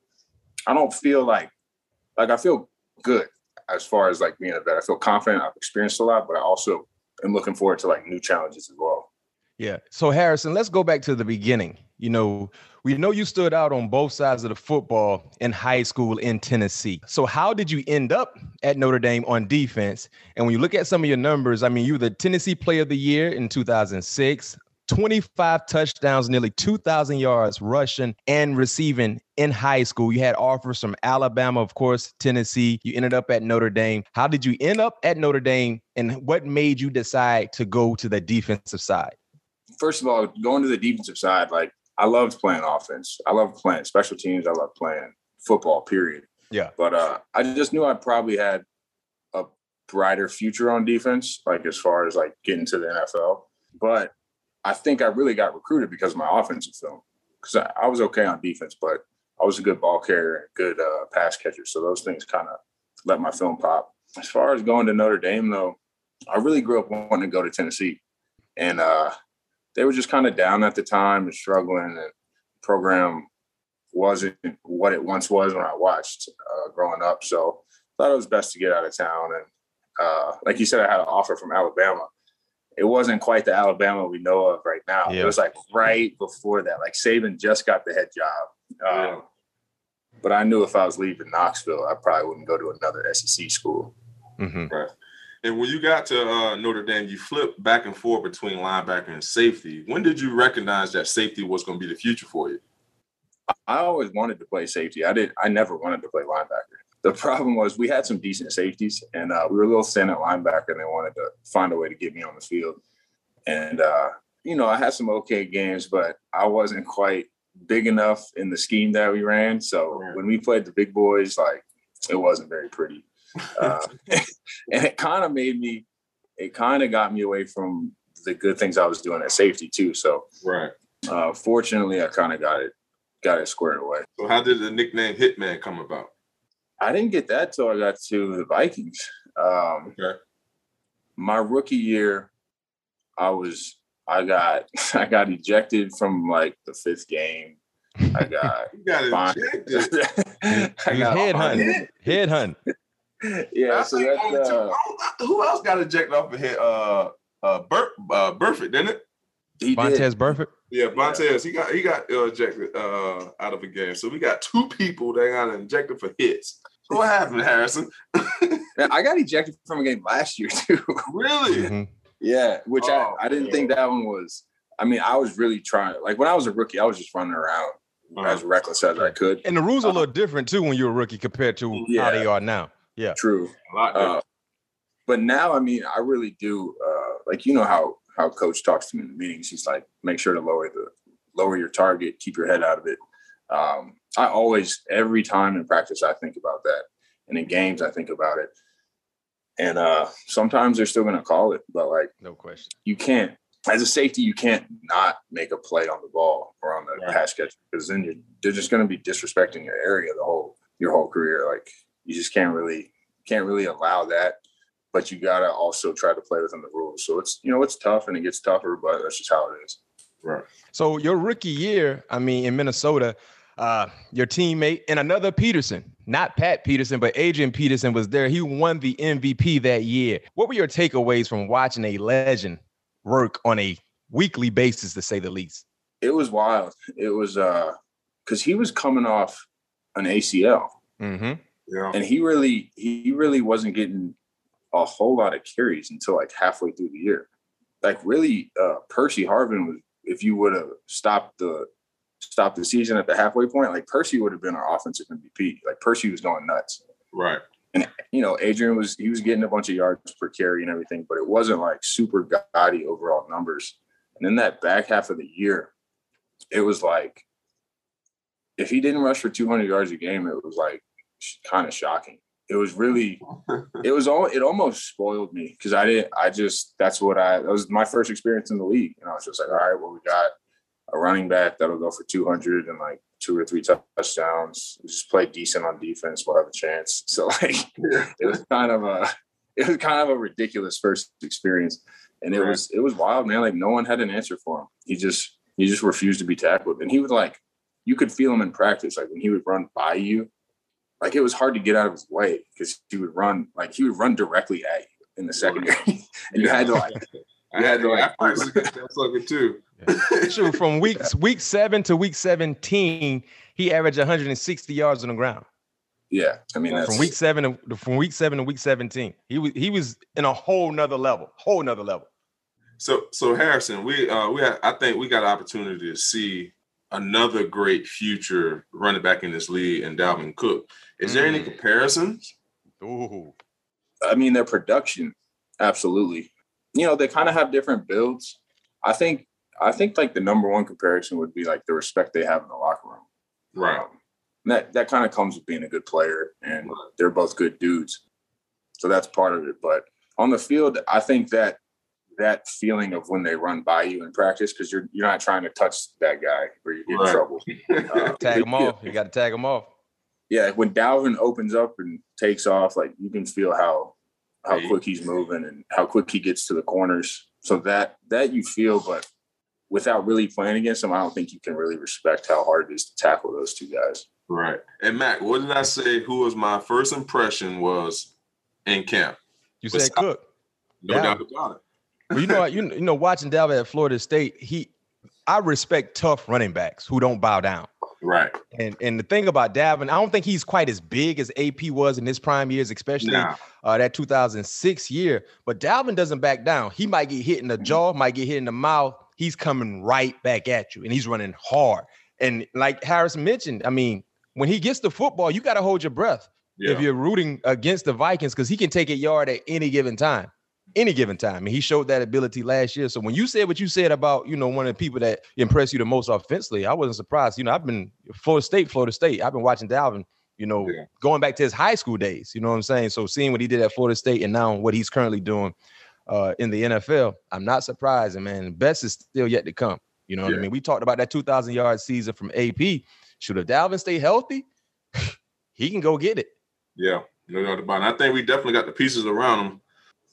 I don't feel like like I feel good as far as like being a vet. I feel confident. I've experienced a lot, but I also am looking forward to like new challenges as well. Yeah. So Harrison, let's go back to the beginning. You know, we know you stood out on both sides of the football in high school in Tennessee. So how did you end up at Notre Dame on defense? And when you look at some of your numbers, I mean, you were the Tennessee Player of the Year in 2006, 25 touchdowns, nearly 2,000 yards rushing and receiving in high school. You had offers from Alabama, of course, Tennessee. You ended up at Notre Dame. How did you end up at Notre Dame? And what made you decide to go to the defensive side? First of all, going to the defensive side, like I loved playing offense. I love playing special teams. I love playing football, period. Yeah. But uh, I just knew I probably had a brighter future on defense, like as far as like getting to the NFL. But I think I really got recruited because of my offensive film. Because I, I, was okay on defense, but I was a good ball carrier and good uh, pass catcher. So those things kind of let my film pop. As far as going to Notre Dame, though, I really grew up wanting to go to Tennessee. And uh, they were just kind of down at the time and struggling. And the program wasn't what it once was when I watched uh, growing up. So I thought it was best to get out of town. And uh, like you said, I had an offer from Alabama. It wasn't quite the Alabama we know of right now. Yeah. It was like right before that. Like Saban just got the head job. Um, yeah. But I knew if I was leaving Knoxville, I probably wouldn't go to another SEC school. Mm-hmm. Right. And when you got to uh, Notre Dame, you flipped back and forth between linebacker and safety. When did you recognize that safety was going to be the future for you? I always wanted to play safety. I did. I never wanted to play linebacker. The problem was we had some decent safeties, and uh, we were a little thin at linebacker, and they wanted to find a way to get me on the field. And uh, you know, I had some okay games, but I wasn't quite big enough in the scheme that we ran. So when we played the big boys, like it wasn't very pretty. Uh, and it kind of made me, it kind of got me away from the good things I was doing at safety too. So, right. Uh, fortunately, I kind of got it, got it squared away. So, how did the nickname Hitman come about? I didn't get that till I got to the Vikings. Um, okay. My rookie year, I was, I got, I got ejected from like the fifth game. I got, you got ejected. I got head hunt. Head hunt yeah, so that's, uh, who else got ejected off of hit? Uh, uh, Bur- uh, Burfict, didn't it? He Vontaze Burfict. Yeah, Vontaze. He got he got uh, ejected uh, out of a game. So we got two people that got ejected for hits. So what happened, Harrison? I got ejected from a game last year too. really? Mm-hmm. Yeah, which oh, I, I didn't man. think that one was. I mean, I was really trying. Like when I was a rookie, I was just running around uh-huh. as reckless as I could. And the rules are a little different too when you're a rookie compared to yeah. how they are now. Yeah, true. a Uh, but now, I mean, I really do. Uh, like you know how how coach talks to me in the meetings. He's like, make sure to lower the lower your target, keep your head out of it. Um, I always, every time in practice, I think about that, and in games, I think about it. And uh, sometimes they're still going to call it, but like, no question, you can't. As a safety, you can't not make a play on the ball or on the right. pass catch because then you're, they're just going to be disrespecting your area the whole your whole career. Like you just can't really can't really allow that. But you gotta also try to play within the rules. So it's you know it's tough and it gets tougher, but that's just how it is. Right. So your rookie year, I mean, in Minnesota, uh, your teammate and another Peterson, not Pat Peterson, but Adrian Peterson was there. He won the MVP that year. What were your takeaways from watching a legend work on a weekly basis, to say the least? It was wild. It was uh because he was coming off an ACL. Mm-hmm. Yeah. And he really he really wasn't getting a whole lot of carries until like halfway through the year. Like really, uh, Percy Harvin was if you would have stopped the stopped the season at the halfway point, like Percy would have been our offensive MVP. Like Percy was going nuts. Right. And you know, Adrian was he was getting a bunch of yards per carry and everything, but it wasn't like super gaudy overall numbers. And in that back half of the year, it was like if he didn't rush for 200 yards a game, it was like kind of shocking. It was really, it was all, it almost spoiled me because I didn't, I just, that's what I, that was my first experience in the league. And I was just like, all right, well, we got a running back that'll go for 200 and like two or three touchdowns. We just play decent on defense. We'll have a chance. So like, it was kind of a, it was kind of a ridiculous first experience. And it right. was, it was wild, man. Like no one had an answer for him. He just, he just refused to be tackled. And he would like, you could feel him in practice. Like when he would run by you, like it was hard to get out of his way because he would run, like he would run directly at you in the secondary. and you had to like, you had to like, I sucker too. True. From week week seven to week 17, he averaged 160 yards on the ground. Yeah. I mean, from week seven to from week seven to week 17, he was he was in a whole nother level, whole nother level. So so Harrison, we uh we have, I think we got an opportunity to see another great future running back in this league and Dalvin Cook. Is mm. there any mm. comparisons? Ooh. I mean, their production, absolutely. You know, they kind of have different builds. I think I think like the number one comparison would be like the respect they have in the locker room. Right. Um, that that kind of comes with being a good player and they're both good dudes. So that's part of it. But on the field, I think that that feeling of when they run by you in practice because you're you're not trying to touch that guy or you get right. in trouble. Uh, tag him off. You got to tag him off. Yeah, when Dalvin opens up and takes off, like you can feel how how hey. quick he's moving and how quick he gets to the corners. So that that you feel, but without really playing against him, I don't think you can really respect how hard it is to tackle those two guys. Right. And Mac, what did I say? Who was my first impression was in camp? You said Cook. No doubt about it well, you know, you, you know, watching Dalvin at Florida State, he, I respect tough running backs who don't bow down. Right. And and the thing about Dalvin, I don't think he's quite as big as AP was in his prime years, especially nah. uh, that 2006 year. But Dalvin doesn't back down. He might get hit in the jaw, might get hit in the mouth. He's coming right back at you, and he's running hard. And like Harris mentioned, I mean, when he gets the football, you got to hold your breath yeah. if you're rooting against the Vikings because he can take a yard at any given time any given time. And he showed that ability last year. So when you said what you said about, you know, one of the people that impressed you the most offensively, I wasn't surprised. You know, I've been Florida State, Florida State. I've been watching Dalvin, you know, yeah. going back to his high school days. You know what I'm saying? So seeing what he did at Florida State and now what he's currently doing uh, in the NFL, I'm not surprised. And man, best is still yet to come. You know what yeah. I mean? We talked about that 2,000 yard season from AP. Should have Dalvin stay healthy, he can go get it. Yeah, no doubt about it. I think we definitely got the pieces around him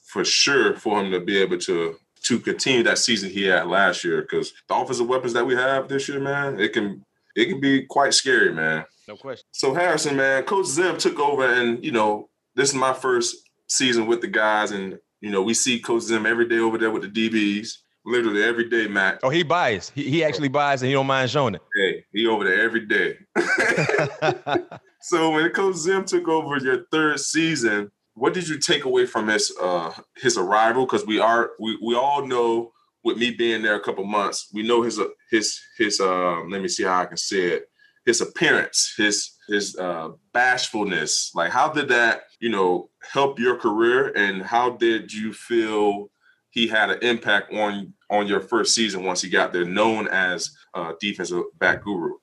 for sure for him to be able to to continue that season he had last year. Because the offensive weapons that we have this year, man, it can it can be quite scary, man. No question. So Harrison, man, Coach Zim took over, and you know this is my first season with the guys, and you know we see Coach Zim every day over there with the DBs. Literally every day, Matt. Oh, he buys. He, he actually buys, and he don't mind showing it. Hey, he over there every day. so when Coach Zim took over your third season, what did you take away from his uh his arrival? Because we are we we all know with me being there a couple months, we know his uh, his his uh let me see how I can say it his appearance, his his uh, bashfulness. Like, how did that you know help your career, and how did you feel he had an impact on on your first season once he got there, known as uh, defensive back guru?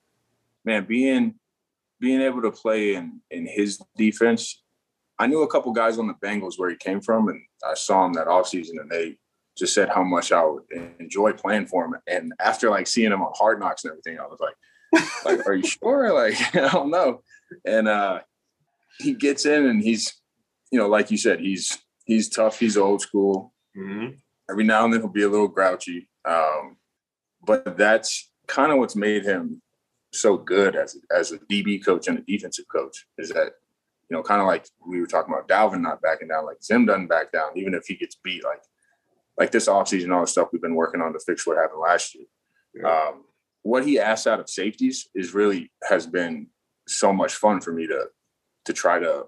Man, being being able to play in in his defense I knew a couple guys on the Bengals where he came from, and I saw him that offseason, and they just said how much I would enjoy playing for him. And after like seeing him on Hard Knocks and everything, I was like, like, are you sure? Like, I don't know. And uh, he gets in, and he's, you know, like you said, he's he's tough. He's old school. Mm-hmm. Every now and then he'll be a little grouchy, um, but that's kind of what's made him so good as as a DB coach and a defensive coach is that you know, kind of like we were talking about Dalvin not backing down, like Zim doesn't back down, even if he gets beat, like like this offseason, all the stuff we've been working on to fix what happened last year. Yeah. Um, what he asks out of safeties is really has been so much fun for me to to try to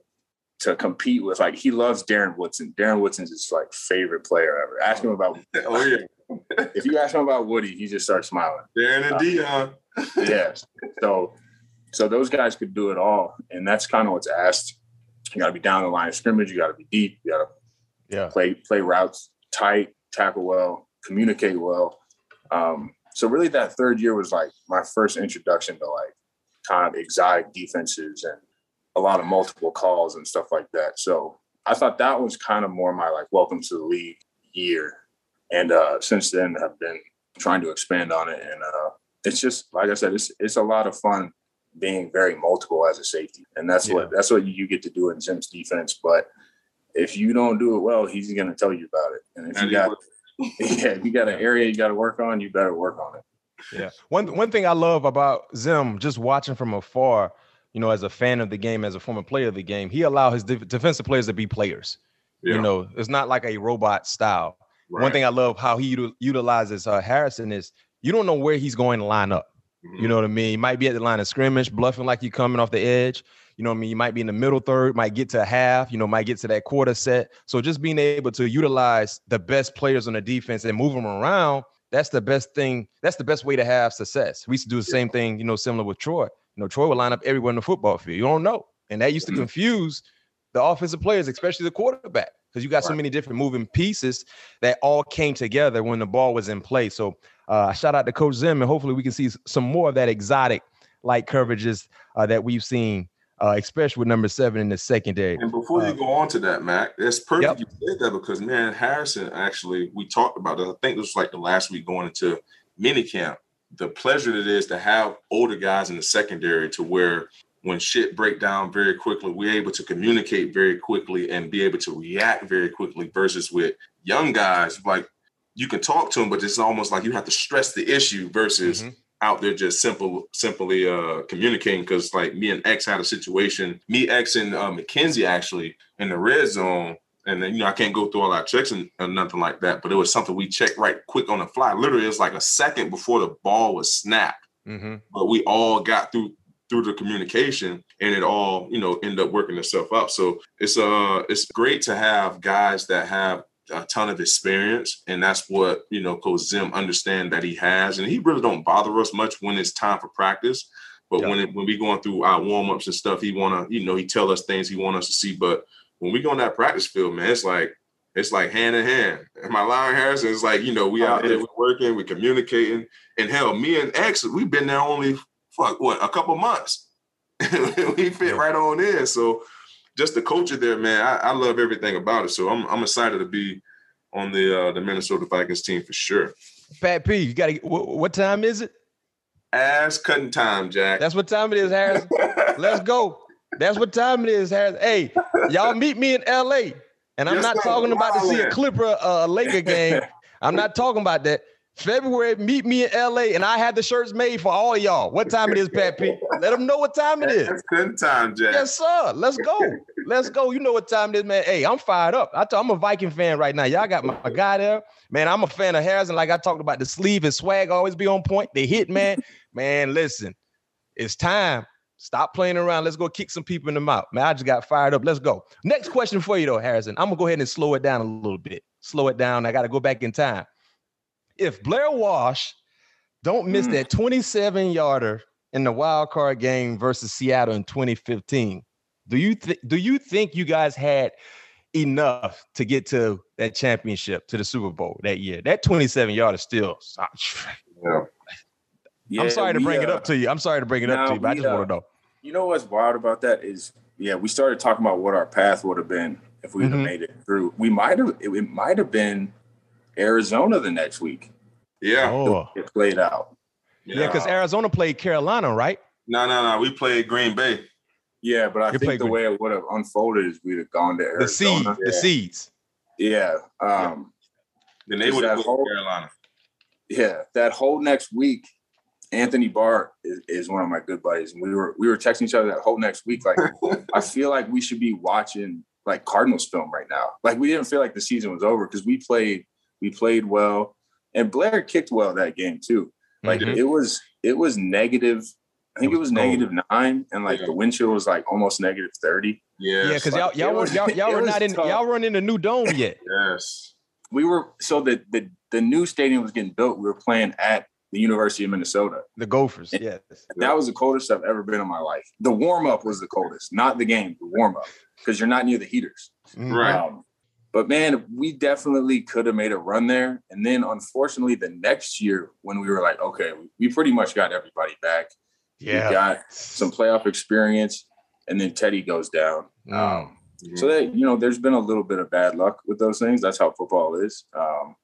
to compete with. Like he loves Darren Woodson. Darren Woodson's his like favorite player ever. Ask him about oh yeah. if you ask him about Woody, he just starts smiling. Darren and uh, Deion. yes. So so those guys could do it all, and that's kind of what's asked You got to be down the line of scrimmage. You got to be deep. You got to yeah. play play routes tight, tackle well, communicate well. Um, so really, that third year was like my first introduction to like kind of exotic defenses and a lot of multiple calls and stuff like that. So I thought that was kind of more my like welcome to the league year. And uh, since then, I've been trying to expand on it. And uh, it's just like I said, it's it's a lot of fun being very multiple as a safety, and that's yeah. what that's what you get to do in Zim's defense. But if you don't do it well, he's going to tell you about it. And if and you got yeah, if you got an area you got to work on, you better work on it. Yeah. One one thing I love about Zim, just watching from afar, you know, as a fan of the game, as a former player of the game, he allowed his defensive players to be players. Yeah. You know, it's not like a robot style. Right. One thing I love how he util- utilizes uh, Harrison is you don't know where he's going to line up. Mm-hmm. You know what I mean? He might be at the line of scrimmage, bluffing like you're coming off the edge. You know what I mean? You might be in the middle third, might get to a half, you know, might get to that quarter set. So just being able to utilize the best players on the defense and move them around, that's the best thing. That's the best way to have success. We used to do the same thing, you know, similar with Troy. You know, Troy would line up everywhere in the football field. You don't know. And that used to mm-hmm. confuse the offensive players, especially the quarterback, because you got right. so many different moving pieces that all came together when the ball was in play. So uh, shout out to Coach Zim, and hopefully we can see some more of that exotic like coverages uh, that we've seen, uh, especially with number seven in the secondary. And before you uh, go on to that, Mac, that's perfect yep. you said that because man, Harrison actually we talked about it. I think this was like the last week going into minicamp. The pleasure it is to have older guys in the secondary to where when shit break down very quickly, we're able to communicate very quickly and be able to react very quickly versus with young guys like you can talk to them, but it's almost like you have to stress the issue versus mm-hmm. out there just simple simply uh communicating. Because like me and X had a situation, me X and uh, McKenzie actually in the red zone. And then, you know, I can't go through all our checks and, and nothing like that, but it was something we checked right quick on the fly. Literally, it's like a second before the ball was snapped. Mm-hmm. But we all got through through the communication and it all you know end up working itself up so it's uh it's great to have guys that have a ton of experience and that's what you know coach zim understand that he has. And he really don't bother us much when it's time for practice but when it, when we going through our warm-ups and stuff he want to you know he tell us things he want us to see. But when we go on that practice field man it's like it's like hand in hand. And my line Harrison? Is like, you know, we out there, we're working, we're communicating. And hell, me and X, we've been there only fuck what a couple months. we fit right on in. So just the culture there, man, I, I, love everything about it. So I'm I'm excited to be on the uh, the Minnesota Vikings team for sure. Pat P, you got to. What, what, time is it? Ass cutting time, Jack. That's what time it is, Harris. Let's go. That's what time it is, Harris. Hey, y'all meet me in L.A. And I'm yes, not talking about to see a Clipper uh, Laker game. I'm not talking about that. February, meet me in LA, and I had the shirts made for all y'all. What time it is, Pat P? Let them know what time it is. That's good time, Jack. Yes, sir. Let's go. Let's go. You know what time it is, man. Hey, I'm fired up. I am a Viking fan right now. Y'all got my, my, guy there. Man, I'm a fan of Harrison. Like I talked about, the sleeve and swag always be on point. They hit, man. man, listen, it's time. Stop playing around. Let's go kick some people in the mouth. Man, I just got fired up. Let's go. Next question for you, though, Harrison. I'm gonna go ahead and slow it down a little bit. Slow it down. I got to go back in time if Blair Walsh don't miss mm. that 27 yarder in the wild card game versus Seattle in 2015, do you th- do you think you guys had enough to get to that championship to the Super Bowl that year? That 27 yarder still. Yeah. I'm sorry to bring we, uh, it up to you. I'm sorry to bring it up to you, but we, I just uh, want to know. You know what's wild about that is, yeah, we started talking about what our path would have been if we mm-hmm. have made it through. We might have. It, it might have been Arizona the next week. Yeah. Oh. It played out. Yeah, because yeah, Arizona played Carolina, right? No, no, no. We played Green Bay. Yeah, but I you think the Green. way it would have unfolded is we'd have gone to Arizona. The seeds. Yeah. The seeds. Yeah. Um, then they would have whole, Carolina. Yeah, that whole next week, Anthony Barr is, is, one of my good buddies, and we were we were texting each other that whole next week. Like, I feel like we should be watching like Cardinals film right now. Like, we didn't feel like the season was over because we played we played well. And Blair kicked well that game too. Like mm-hmm. it was it was negative. I think it was, it was negative nine, and like yeah. the wind chill was like almost negative thirty. Yeah, yeah, because y'all y'all were y'all, y'all were not in tough. y'all run in the new dome yet. yes, we were. So the the the new stadium was getting built. We were playing at the University of Minnesota. The Gophers, yes. That was the coldest I've ever been in my life. The warm up was the coldest, not the game. The warm up. because you're not near the heaters. Mm-hmm. Right. Um, but man, we definitely could have made a run there. And then unfortunately, the next year when we were like, okay, we pretty much got everybody back. Yeah. We got some playoff experience, and then Teddy goes down. Um, so that you know, there's been a little bit of bad luck with those things. That's how football is. Um,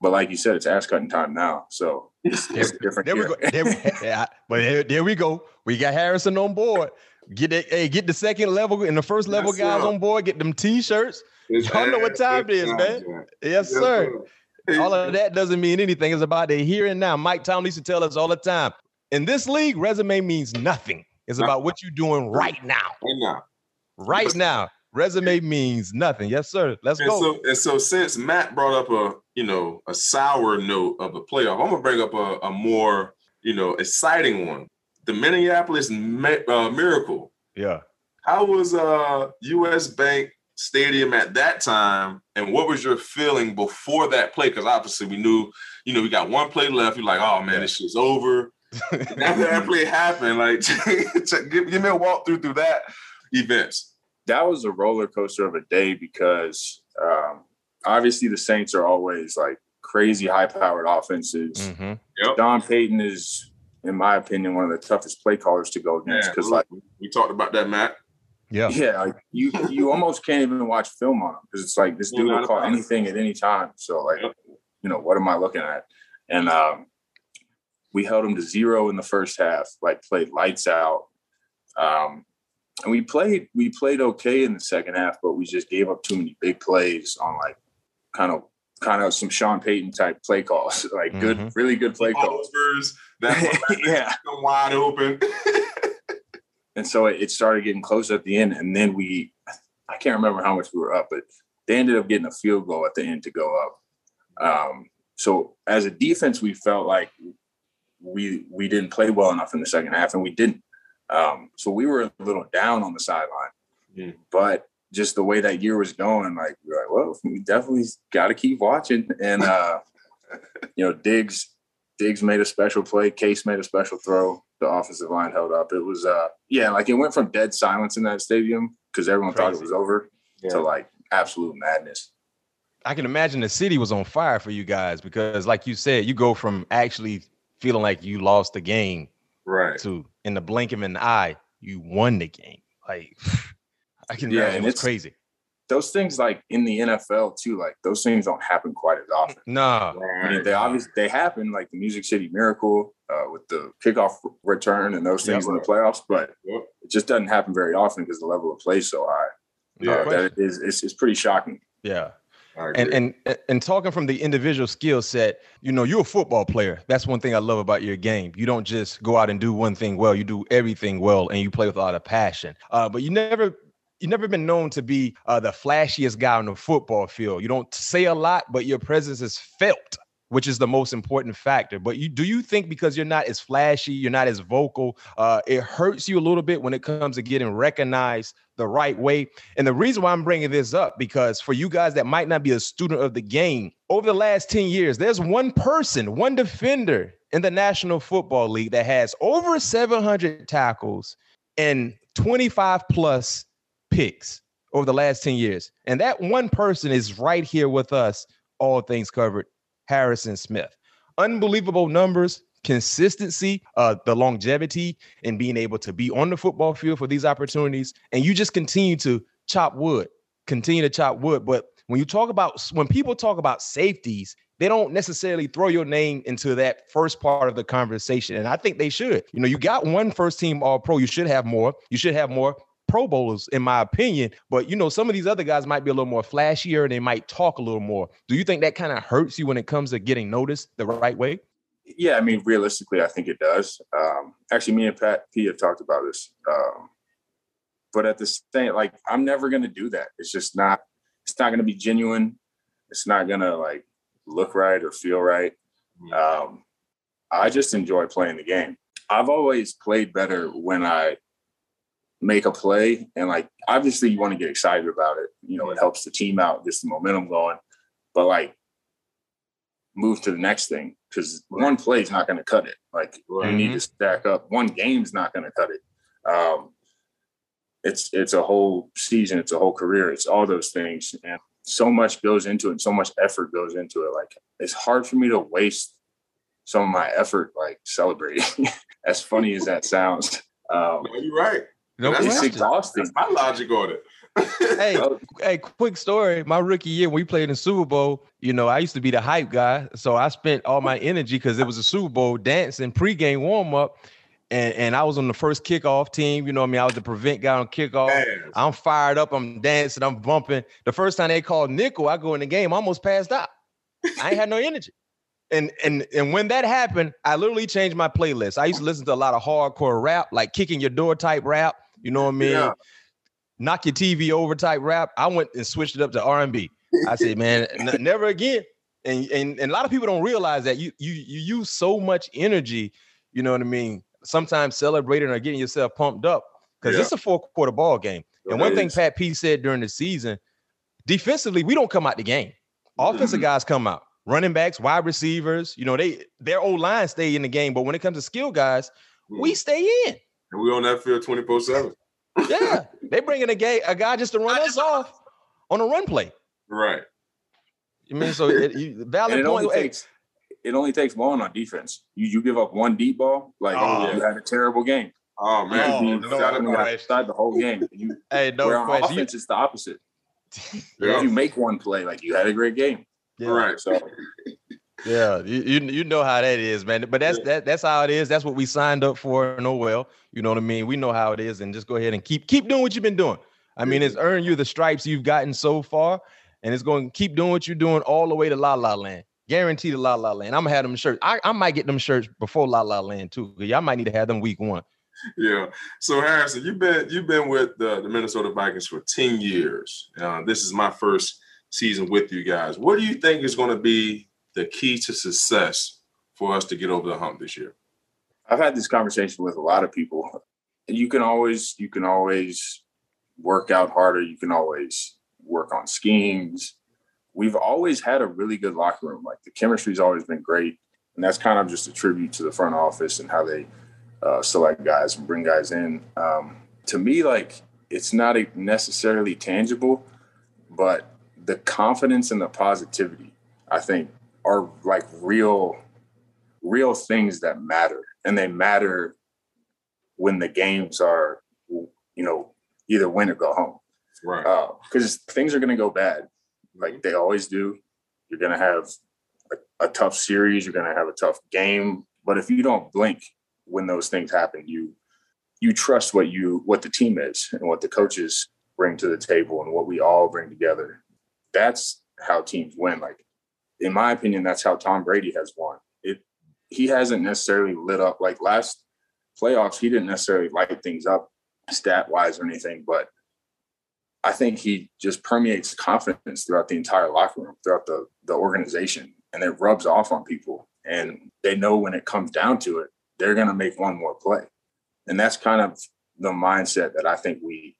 but like you said, it's ass cutting time now. So it's, it's different. There we go. There we, yeah, but there, there, we go. We got Harrison on board. Get it, hey, get the second level and the first level yes, guys on board. Get them t-shirts. It's Y'all know what time it is, man. Yes, yes sir. sir. All of that doesn't mean anything. It's about the here and now. Mike Tomlin used to tell us all the time. In this league, resume means nothing. It's about what you're doing right now. Right now. Right now. Resume means nothing. Yes, sir. Let's and go. So, and so since Matt brought up a, you know, a sour note of the playoff, I'm gonna bring up a, a more, you know, exciting one. The Minneapolis uh, Miracle. Yeah. How was uh US Bank Stadium at that time, and what was your feeling before that play? Because obviously we knew, you know, we got one play left. You're like, oh man, yeah. this shit's over. After that play happened, like, give, give me a walkthrough through that events that was a roller coaster of a day because um, obviously the Saints are always like crazy high powered offenses. Mm-hmm. Yep. Sean Payton is, in my opinion, one of the toughest play callers to go against because, like, we talked about that, Matt. Yeah, yeah, like you you almost can't even watch film on him because it's like this dude will call anything at any time. So, like, you know, what am I looking at? And um, we held him to zero in the first half, like played lights out. Um, and we played we played okay in the second half, but we just gave up too many big plays on like kind of kind of some Sean Payton type play calls, like mm-hmm. good, really good play calls. That yeah, wide open. and so it, it started getting close at the end, and then we, I can't remember how much we were up, but they ended up getting a field goal at the end to go up. Um, so as a defense, we felt like we we didn't play well enough in the second half, and we didn't. Um, so we were a little down on the sideline, mm. but just the way that year was going, like we are like, well, we definitely got to keep watching. And uh, you know, Diggs, Diggs made a special play. Case made a special throw. The offensive line held up. It was, uh, yeah, like it went from dead silence in that stadium because everyone Crazy. thought it was over yeah. to like absolute madness. I can imagine the city was on fire for you guys because, like you said, you go from actually feeling like you lost the game right to in the blink of an eye you won the game like i can yeah and it's crazy those things like in the nfl too like those things don't happen quite as often no i mean they obviously they happen like the music city miracle uh, with the kickoff return and those things yep. in the playoffs but yep. it just doesn't happen very often because the level of play is so high yeah uh, that is it's, it's pretty shocking yeah and and and talking from the individual skill set, you know, you're a football player. That's one thing I love about your game. You don't just go out and do one thing well. You do everything well, and you play with a lot of passion. Uh, but you never you've never been known to be uh, the flashiest guy on the football field. You don't say a lot, but your presence is felt which is the most important factor. But you do you think because you're not as flashy, you're not as vocal, uh, it hurts you a little bit when it comes to getting recognized the right way? And the reason why I'm bringing this up because for you guys that might not be a student of the game, over the last 10 years, there's one person, one defender in the National Football League that has over 700 tackles and 25 plus picks over the last 10 years. And that one person is right here with us, all things covered Harrison Smith. Unbelievable numbers, consistency, uh, the longevity, and being able to be on the football field for these opportunities. And you just continue to chop wood, continue to chop wood. But when you talk about, when people talk about safeties, they don't necessarily throw your name into that first part of the conversation. And I think they should. You know, you got one first team all pro. You should have more. You should have more Pro Bowlers, in my opinion. But you know, some of these other guys might be a little more flashier and they might talk a little more. Do you think that kind of hurts you when it comes to getting noticed the right way? Yeah, I mean, realistically, I think it does. Um, actually, me and Pat P have talked about this. Um, but at the same, like, I'm never gonna do that. It's just not. It's not gonna be genuine. It's not gonna like look right or feel right. Um, I just enjoy playing the game. I've always played better when I make a play and like obviously you want to get excited about it you know it helps the team out gets the momentum going but like move to the next thing because one play is not going to cut it like you need to stack up one game's not going to cut it um it's it's a whole season, it's a whole career, it's all those things, and so much goes into it, so much effort goes into it. Like it's hard for me to waste some of my effort like celebrating. as funny as that sounds, um, you're right. No it's question. exhausting. That's my logic on it. hey, hey, quick story. My rookie year, when we played in Super Bowl, you know, I used to be the hype guy. So I spent all my energy because it was a Super Bowl dancing pregame warm up. And, and I was on the first kickoff team. You know what I mean? I was the prevent guy on kickoff. Man. I'm fired up. I'm dancing. I'm bumping. The first time they called nickel, I go in the game, I almost passed out. I ain't had no energy. And and and when that happened, I literally changed my playlist. I used to listen to a lot of hardcore rap, like kicking your door type rap. You know what I mean? Yeah. Knock your TV over type rap. I went and switched it up to R and B. I said, man, n- never again. And, and and a lot of people don't realize that you you you use so much energy. You know what I mean? Sometimes celebrating or getting yourself pumped up because Yeah. it's a four quarter ball game. And It one thing. Pat P said during the season, defensively, we don't come out the game. Offensive Mhm. guys come out. Running backs, wide receivers, you know, they their old line stay in the game. But when it comes to skill guys, we stay in. And we on that field 24 7. Yeah. they bring in a guy, a guy just to run us off on a run play. Right. You mean so it, you, And valid it only point. hey, takes it only takes one on defense. You you give up one deep ball, like Oh, you had a terrible game. Oh, man. Oh, you no got question. outside the whole game. You, hey, no where on question. You- offense, it's the opposite. Yeah. If you make one play, like you had a great game. yeah. Right. So Yeah, you, you you know how that is, man. But that's that that's how it is. That's what we signed up for. No, well, you know what I mean. We know how it is, and just go ahead and keep keep doing what you've been doing. I mean, it's earned you the stripes you've gotten so far, and it's going to keep doing what you're doing all the way to La La Land. Guaranteed to La La Land. I'm gonna have them shirts. I, I might get them shirts before La La Land too. Y'all might need to have them week one. Yeah. So Harrison, you've been you've been with the, the Minnesota Vikings for 10 years. Uh, this is my first season with you guys. What do you think is going to be the key to success for us to get over the hump this year? I've had this conversation with a lot of people. And you can always you can always work out harder. You can always work on schemes. We've always had a really good locker room. Like the chemistry's always been great, and that's kind of just a tribute to the front office and how they uh, select guys and bring guys in. Um, to me, like it's not necessarily tangible, but the confidence and the positivity, I think, are like real, real things that matter, and they matter when the games are, you know, either win or go home Right. Uh, because things are going to go bad, mm-hmm. like they always do. You're going to have a, a tough series. You're going to have a tough game. But if you don't blink when those things happen, you you trust what you what the team is and what the coaches bring to the table and what we all bring together. That's how teams win. Like in my opinion, that's how Tom Brady has won. It he hasn't necessarily lit up like last playoffs. He didn't necessarily light things up stat wise or anything, but I think he just permeates confidence throughout the entire locker room, throughout the the organization, and it rubs off on people. And they know when it comes down to it, they're going to make one more play, and that's kind of the mindset that I think we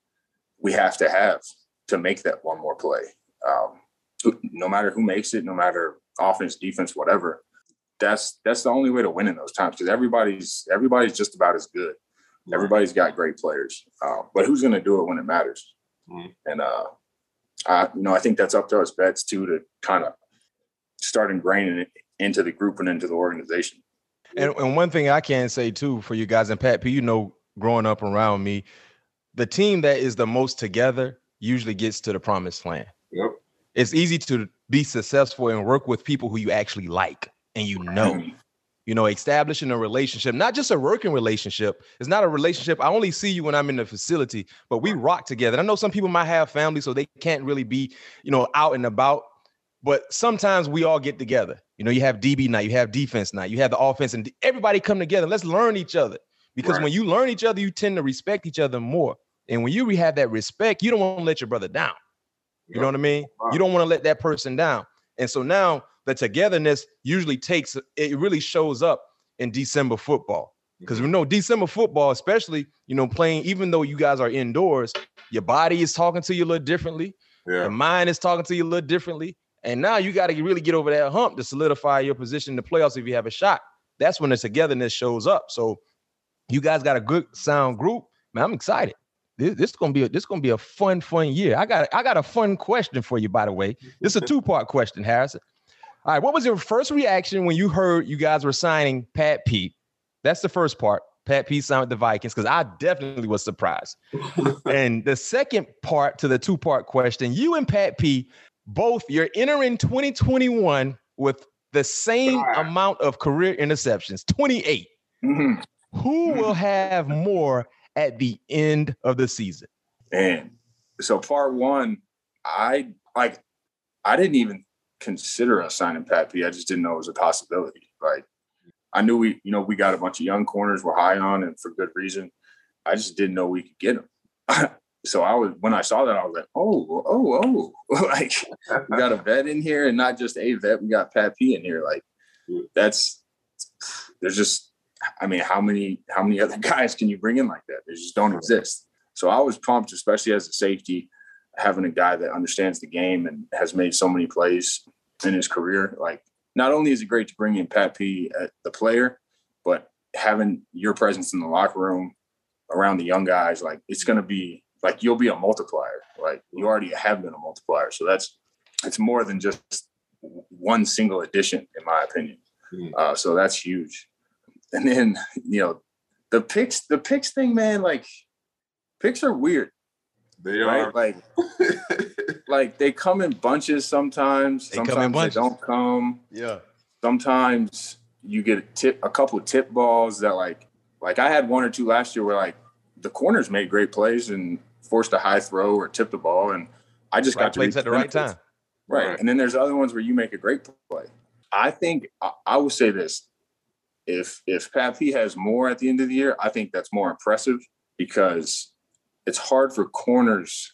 we have to have to make that one more play. Um, no matter who makes it, no matter offense, defense, whatever, that's that's the only way to win in those times because everybody's everybody's just about as good. Everybody's got great players, uh, but who's going to do it when it matters? Mhm. And uh, I, you know, I think that's up to us vets too to kind of start ingraining it into the group and into the organization. And, and one thing I can say too for you guys, and Pat P, you know, growing up around me, the team that is the most together usually gets to the promised land. It's easy to be successful and work with people who you actually like and you know. You know, establishing a relationship, not just a working relationship. It's not a relationship. I only see you when I'm in the facility, but we rock together. I know some people might have family, so they can't really be, you know, out and about. But sometimes we all get together. You know, you have DB night, you have defense night, you have the offense, and everybody come together. Let's learn each other. Because Right. when you learn each other, you tend to respect each other more. And when you have that respect, you don't want to let your brother down. You know what I mean? You don't want to let that person down. And so now the togetherness usually takes it really shows up in December football. Because mm-hmm. we know December football, especially, you know, playing, even though you guys are indoors, your body is talking to you a little differently. Yeah. Your mind is talking to you a little differently. And now you got to really get over that hump to solidify your position in the playoffs if you have a shot. That's when the togetherness shows up. So you guys got a good sound group. Man, I'm excited. This, this is gonna be a, this is gonna be a fun, fun year. I got I got a fun question for you, by the way. This is a two part question, Harrison. All right, what was your first reaction when you heard you guys were signing Pat Pete? That's the first part. Pat Pete signed with the Vikings because I definitely was surprised. and the second part to the two part question, you and Pat Pete both you're entering 2021 with the same amount of career interceptions, 28. Mm-hmm. Who will have more at the end of the season? And so part one, I like I didn't even consider us signing Pat P. I just didn't know it was a possibility. Like I knew we, you know, we got a bunch of young corners we're high on and for good reason. I just didn't know we could get them. so I was when I saw that, I was like, oh, oh, oh, like we got a vet in here and not just a vet, we got Pat P in here. Like that's there's just I mean, how many how many other guys can you bring in like that? They just don't exist. So I was pumped, especially as a safety, having a guy that understands the game and has made so many plays in his career. Like, not only is it great to bring in Pat P, uh, the player, but having your presence in the locker room around the young guys, like it's going to be like you'll be a multiplier. Like you already have been a multiplier. So that's it's more than just one single addition, in my opinion. Mm. Uh, so that's huge. And then you know the picks, the picks thing, man. Like picks are weird. They right? are like like they come in bunches sometimes. They sometimes bunches. they don't come. Yeah. Sometimes you get a tip a couple tip balls that like like I had one or two last year where like the corners made great plays and forced a high throw or tipped the ball and I just right got to plays at the right time. Right. right. And then there's other ones where you make a great play. I think I, I will say this. If if Pat P has more at the end of the year, I think that's more impressive because it's hard for corners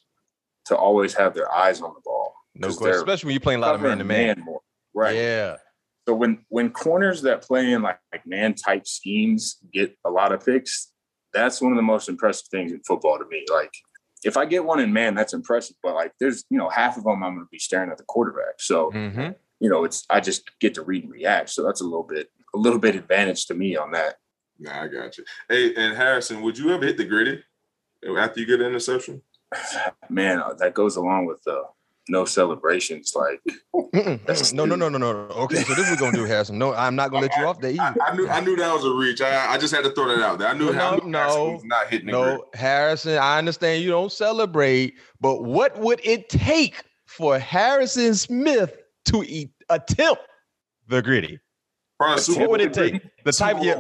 to always have their eyes on the ball. No question, especially when you're playing a lot of man to man more. Right. Yeah. So when when corners that play in like, like man type schemes get a lot of picks, that's one of the most impressive things in football to me. Like if I get one in man, that's impressive. But like there's you know half of them I'm going to be staring at the quarterback. So mm-hmm. you know it's I just get to read and react. So that's a little bit a little bit advantage to me on that. Nah, I got you. Hey, and Harrison, would you ever hit the griddy after you get an interception? Man, uh, that goes along with the no celebrations. Like no, no, no, no, no. Okay, so this we're gonna do, Harrison. No, I'm not gonna let you off there either. I, I, knew, I knew that was a reach. I, I just had to throw that out there. I knew, no, knew no, not hitting. No, Harrison. I understand you don't celebrate, but what would it take for Harrison Smith to eat, attempt the griddy? What would it take? The type, yeah.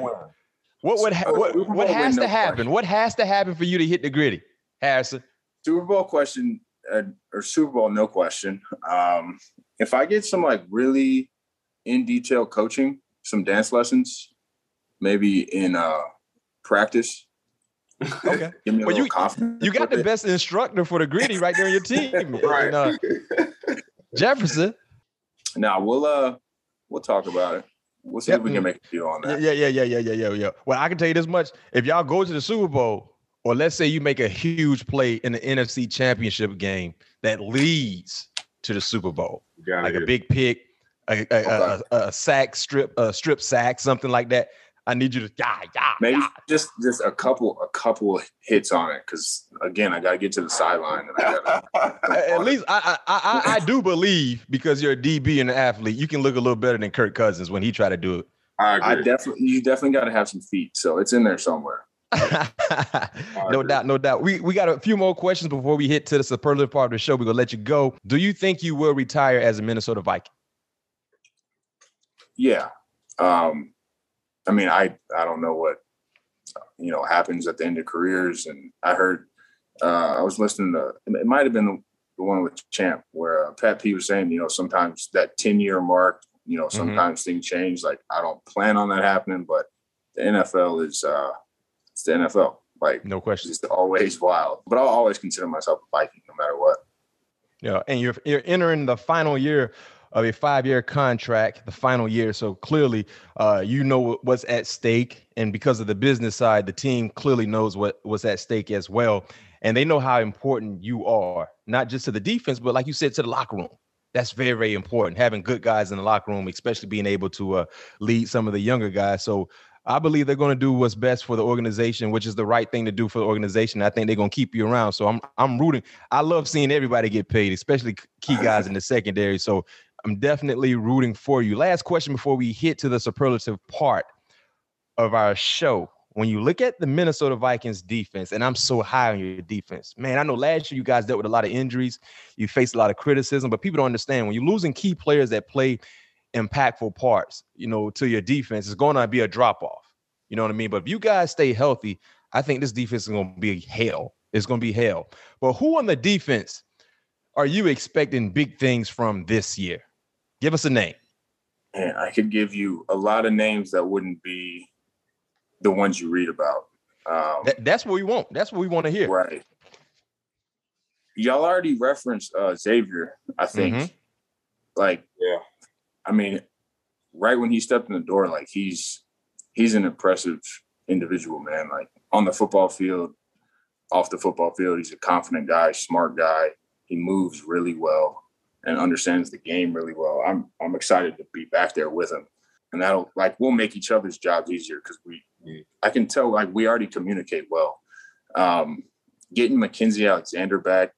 What would ha- what, what has to happen? What has to happen for you to hit the griddy, Harrison? Super Bowl question uh, or Super Bowl, no question. Um, if I get some like really in detail coaching, some dance lessons, maybe in uh, practice. Okay. Give me a well, you, confidence. You got the best instructor for the griddy right there on your team, right? And, uh, Jefferson. Now we'll uh we'll talk about it. We'll see yep. if we can make a deal on that. Yeah, yeah, yeah, yeah, yeah, yeah, yeah. Well, I can tell you this much: if y'all go to the Super Bowl, or let's say you make a huge play in the NFC Championship game that leads to the Super Bowl, like a big pick, a, a, okay. a, a, sack strip, a strip sack, something like that. I need you to yeah, yeah, maybe yeah. just just a couple a couple hits on it because again I got to get to the sideline and I gotta, at least I, I I I do believe because you're a DB and an athlete you can look a little better than Kirk Cousins when he tried to do it. I, I definitely you definitely got to have some feet so it's in there somewhere. no doubt, no doubt. We we got a few more questions before we hit to the superlative part of the show. We're gonna let you go. Do you think you will retire as a Minnesota Viking? Yeah. Um, I mean, I I don't know what you know happens at the end of careers, and I heard uh, I was listening to it might have been the, the one with Champ where uh, Pat P was saying, you know, sometimes that ten year mark, you know, mm-hmm. sometimes mm-hmm. things change. Like I don't plan on that happening, but the NFL is uh, it's the NFL. Like no question, it's always wild. But I'll always consider myself a Viking, no matter what. Yeah, and you're you're entering the final year of a five-year contract, the final year. So clearly, uh, you know what's at stake, and because of the business side, the team clearly knows what what's at stake as well, and they know how important you are, not just to the defense, but like you said, to the locker room. That's very, very important. Having good guys in the locker room, especially being able to uh, lead some of the younger guys. So I believe they're going to do what's best for the organization, which is the right thing to do for the organization. I think they're going to keep you around. So I'm I'm rooting. I love seeing everybody get paid, especially key guys in the secondary. So I'm definitely rooting for you. Last question before we hit to the superlative part of our show. When you look at the Minnesota Vikings defense, and I'm so high on your defense, man, I know last year you guys dealt with a lot of injuries. You faced a lot of criticism, but people don't understand when you're losing key players that play impactful parts, you know, to your defense, it's going to be a drop off. You know what I mean? But if you guys stay healthy, I think this defense is going to be hell. It's going to be hell. But who on the defense are you expecting big things from this year? Give us a name. And I could give you a lot of names that wouldn't be the ones you read about. Um, that, that's what we want. That's what we want to hear. Right. Y'all already referenced uh, Xavier, I think. Mm-hmm. Like, yeah, I mean, right when he stepped in the door, like he's he's an impressive individual, man. Like on the football field, off the football field, he's a confident guy, smart guy. He moves really well and understands the game really well. I'm I'm excited to be back there with him, and that'll like we'll make each other's jobs easier because we, we, I can tell like we already communicate well. Um, getting Mackensie Alexander back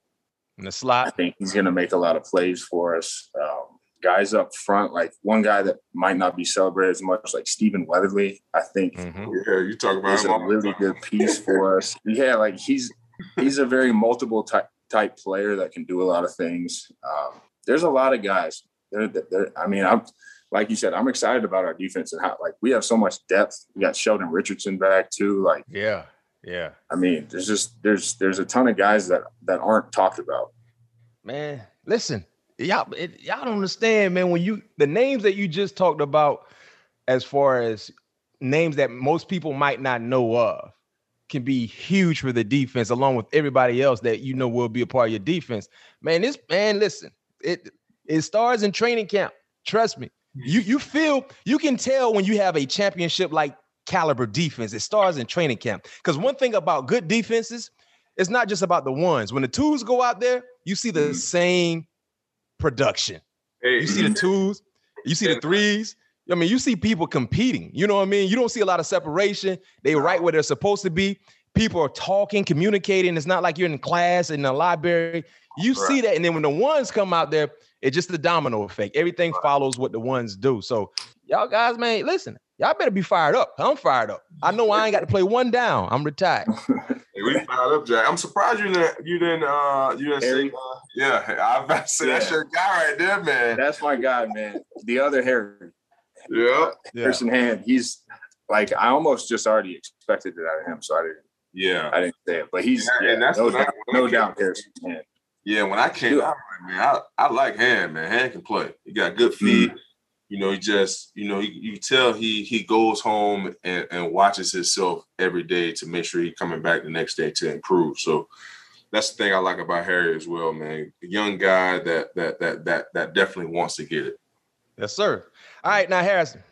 in the slot, I think he's going to make a lot of plays for us. Um, guys up front, like one guy that might not be celebrated as much, like Stephen Weatherly. I think mm-hmm. yeah, you talk about he's a really good piece for us. Yeah, like he's he's a very multiple type type player that can do a lot of things. Um, there's a lot of guys. They're, they're, I mean, I'm like you said, I'm excited about our defense and how like we have so much depth. We got Sheldon Richardson back too. Like yeah, yeah. I mean, there's just there's there's a ton of guys that that aren't talked about. Man, listen, y'all it, y'all don't understand, man. When you the names that you just talked about, as far as names that most people might not know of, can be huge for the defense, along with everybody else that you know will be a part of your defense. Man, this man, listen, it it starts in training camp. Trust me. You you feel you can tell when you have a championship like caliber defense. It starts in training camp. Because one thing about good defenses, it's not just about the ones. When the twos go out there, you see the mm-hmm. same production. Hey. You see the twos, you see the threes. I mean, you see people competing. You know what I mean? You don't see a lot of separation. They right where they're supposed to be. People are talking, communicating. It's not like you're in class in the library. You right. see that, and then when the ones come out there, it's just the domino effect. Everything right. follows what the ones do. So, y'all guys, man, listen, y'all better be fired up. I'm fired up. I know I ain't got to play one down. I'm retired. Hey, we fired up, Jack. I'm surprised you didn't you didn't uh you didn't Harry. say uh, yeah. I about to say yeah. that's your guy right there, man. That's my guy, man. The other Harry. Yeah. Uh, Harrison Hand. He's like I almost just already expected it out of him, so I didn't. Yeah. I didn't say it, but he's yeah, and that's no doubt, I, no doubt Harrison Hand. Yeah, when I came out, man, I, I like Hand, man. Hand can play. He got good feet. Mm-hmm you know, he just, you know, you, you tell he he goes home and, and watches himself every day to make sure he's coming back the next day to improve. So that's the thing I like about Harry as well, man. A young guy that that that that that definitely wants to get it. Yes, sir. All right, now Harrison,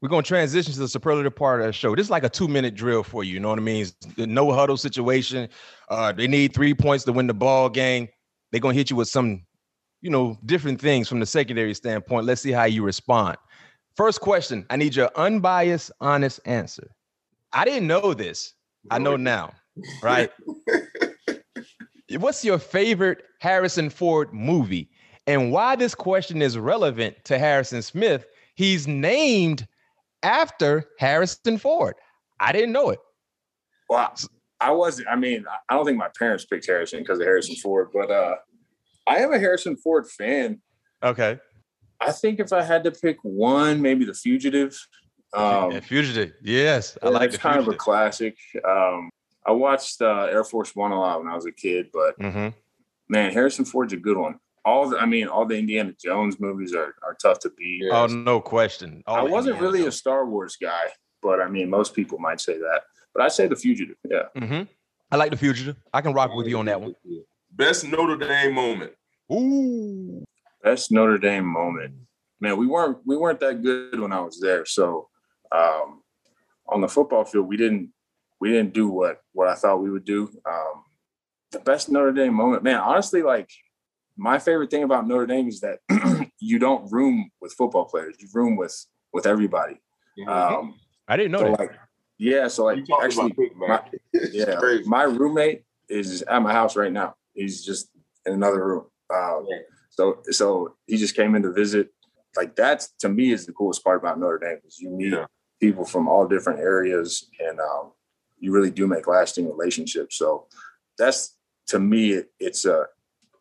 we're gonna transition to the superlative part of the show. This is like a two-minute drill for you. You know what I mean? no huddle situation. Uh, they need three points to win the ball game. They're gonna hit you with some you know, different things from the secondary standpoint. Let's see how you respond. First question I need your unbiased, honest answer. I didn't know this. I know now, right? What's your favorite Harrison Ford movie? And why this question is relevant to Harrison Smith? He's named after Harrison Ford. I didn't know it. Well, I wasn't. I mean, I don't think my parents picked Harrison because of Harrison Ford, but uh, I am a Harrison Ford fan. Okay. I think if I had to pick one, maybe The Fugitive. Um, yeah, Fugitive, yes, I like. It's kind Fugitive. of a classic. Um, I watched uh, Air Force One a lot when I was a kid, but mm-hmm. man, Harrison Ford's a good one. All the, I mean, all the Indiana Jones movies are, are tough to beat. Oh, no question. All I wasn't Indiana really Jones. a Star Wars guy, but I mean, most people might say that. But I'd say The Fugitive. Yeah. Mm-hmm. I like The Fugitive. I can rock with you on that one. Best Notre Dame moment. Ooh. Best Notre Dame moment. Man, we weren't we weren't that good when I was there. So um, on the football field, we didn't we didn't do what what I thought we would do. Um, the best Notre Dame moment, man. Honestly, like my favorite thing about Notre Dame is that you don't room with football players. You room with with everybody. Mm-hmm. Um, I didn't know So that. like, yeah, so like actually, about my, yeah, my roommate is at my house right now. He's just in another room. Um, Yeah. So so he just came in to visit. Like that's to me is the coolest part about Notre Dame is you meet Yeah. people from all different areas and um, you really do make lasting relationships. So that's to me it, it's a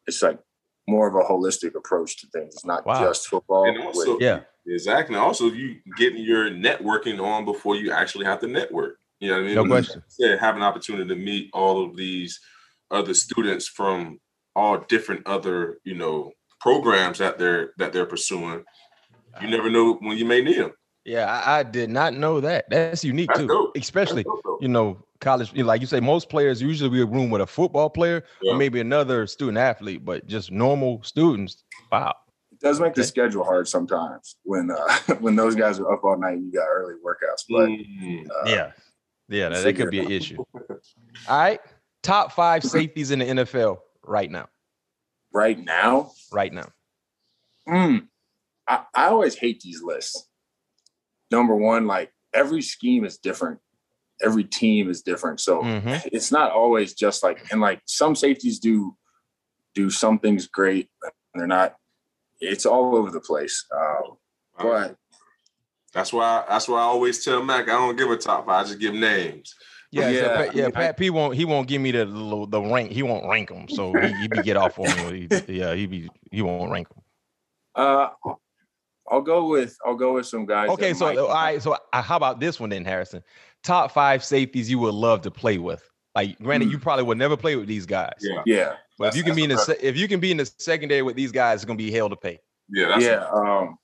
it's like more of a holistic approach to things. It's not Wow. just football. And also, with- Yeah. Exactly. Also, you getting your networking on before you actually have to network. You know what I mean? No question. yeah, have an opportunity to meet all of these other students from all different other, you know, programs that they're that they're pursuing. You never know when you may need them. Yeah, I, I did not know that. That's unique That's too. dope. Especially, dope, you know, college. You know, like you say, most players usually be a room with a football player Yeah. or maybe another student athlete, but just normal students. Wow. It does make the Okay. schedule hard sometimes when uh, when those guys are up all night and you got early workouts. But Mm. uh, yeah. Yeah, that, that could be an issue. All right. Top five safeties in the NFL right now. right now, Right now. mm, I, I always hate these lists. Number one, like every scheme is different. Every team is different. So Mhm. it's not always just like and like some safeties do do some things great and they're not it's all over the place. Um, but That's why that's why I always tell Mac I don't give a top five, I just give names. Yeah, yeah, Yeah, Pat, I yeah. Pat P won't he won't give me the the, the rank. He won't rank them, so he, he be get off on me. He- Yeah, he be he won't rank them. uh I'll go with I'll go with some guys. Okay, so might- all right, so uh, how about this one then, Harrison? Top five safeties you would love to play with. Like, granted, you probably would never play with these guys. Yeah. Yeah. But if you can be in the that's se- if you can be in the secondary with these guys, it's gonna be hell to pay. Yeah, that's yeah. Um,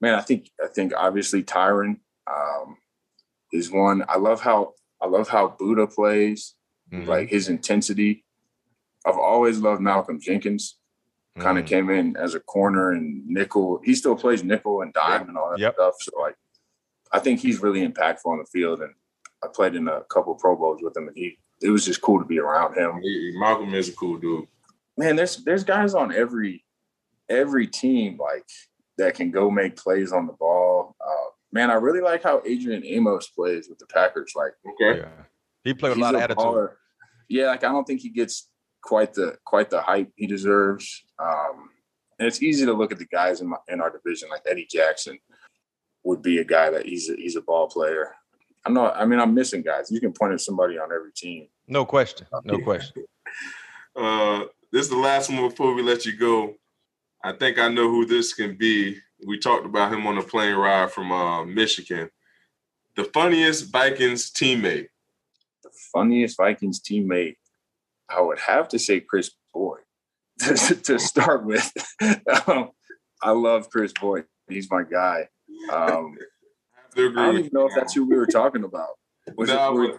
man, I think I think obviously Tyrann um, is one. I love how I love how Budda plays, Mhm. like his intensity. I've always loved Malcolm Jenkins. Kind of Mhm. came in as a corner and nickel. He still plays nickel and dime and all that Yep. stuff. So like, I think he's really impactful on the field. And I played in a couple Pro Bowls with him, and he it was just cool to be around him. He- Malcolm is a cool dude. man, there's there's guys on every every team like that can go make plays on the ball. Uh, man, I really like how Adrian Amos plays with the Packers. Like Okay. Yeah. He played with a lot of attitude. baller. Yeah, like I don't think he gets quite the quite the hype he deserves. Um, and it's easy to look at the guys in my, in our division, like Eddie Jackson would be a guy that he's a, he's a ball player. I'm not. I mean, I'm missing guys. You can point at somebody on every team. No question. No question. Uh, this is the last one before we let you go. I think I know who this can be. We talked about him on the plane ride from uh, Michigan. The funniest Vikings teammate. the funniest Vikings teammate, I would have to say Chris Boyd to, to start with. um, I love Chris Boyd. He's my guy. Um, I have to agree I don't even know if that's who we were talking about. Was it- No,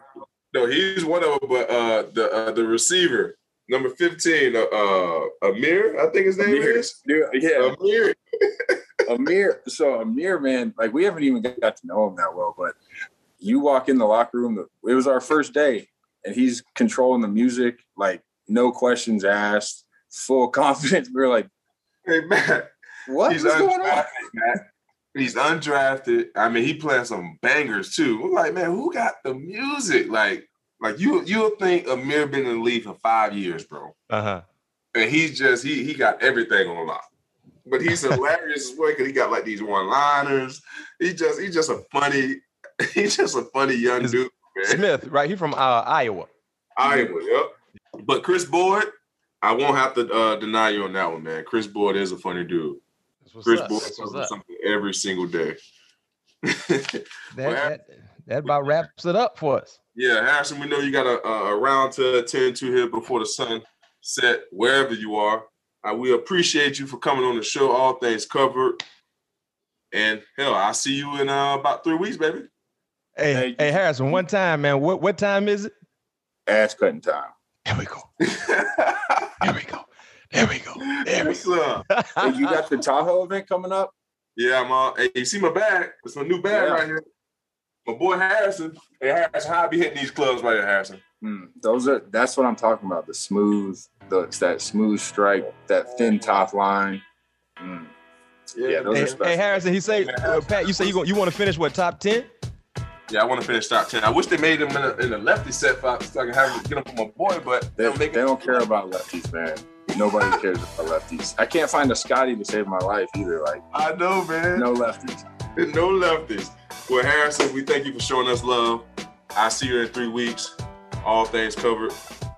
No, he's one of them, but uh, the uh, the receiver, number 15, uh, uh, Ihmir, I think his name Ihmir. is. Dude, yeah, Ihmir. Ihmir. So Ihmir, man, like we haven't even got to know him that well, but you walk in the locker room. It was our first day, and he's controlling the music, like no questions asked, full confidence. We are like, Hey, Matt. what is going on?" Matt. He's undrafted. I mean, he playing some bangers too. I'm like, man, who got the music? Like, like you you'll think Ihmir been in the league for five years, bro. Uh-huh. And he's just he he got everything on lock. But he's hilarious as well because he got like these one-liners. He just he's just a funny, he's just a funny young Is- dude, man. Smith, right? He from uh, Iowa. Iowa, yep. But Chris Boyd, I won't have to uh, deny you on that one, man. Chris Boyd is a funny dude. What's Chris up. Boyd does something every single day. That, that, that about wraps it up for us. yeah, Harrison, we know you got a, a, a round to attend to here before the sun set, wherever you are. Uh, we appreciate you for coming on the show, all things covered. And hell, I'll see you in uh, about three weeks, baby. Hey, Hey, hey, Harrison, one time, man. What what time is it? Ass cutting time. There we go. There we go. There we go. There we What's up? go. Hey, you got the Tahoe event coming up? Yeah, I'm uh, hey, you see my bag? It's my new bag Yeah. right here. My boy Harrison. Hey, Harrison, how I be hitting these clubs right here, Harrison? Mm, those are that's what I'm talking about. The smooth, the it's that smooth strike, that thin top line. Mm. Yeah, those hey, are special. hey, Harrison, he say, uh, Pat, you say you go, you want to finish what top ten? Yeah, I want to finish top ten. I wish they made him in a, in a lefty set so I can have get him for my boy, but they, they, they don't care about lefties, man. Nobody cares about lefties. I can't find a Scotty to save my life either. Like I know, man. No lefties. no lefties. Well, Harrison, we thank you for showing us love. I see you in three weeks. All things covered.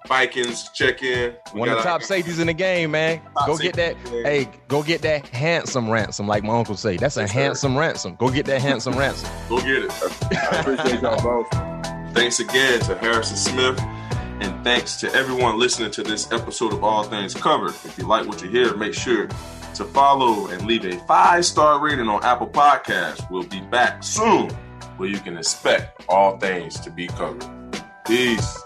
Vikings check in. We One of the top safeties in the game, man. Go get that. Hey, go get that handsome ransom, like my uncle say. That's a yes, handsome sir. ransom. Go get that handsome ransom. Go get it. I appreciate y'all both. Thanks again to Harrison Smith. And thanks to everyone listening to this episode of All Things Covered. If you like what you hear, make sure to follow and leave a five star rating on Apple Podcasts. We'll be back soon where you can expect all things to be covered. Peace.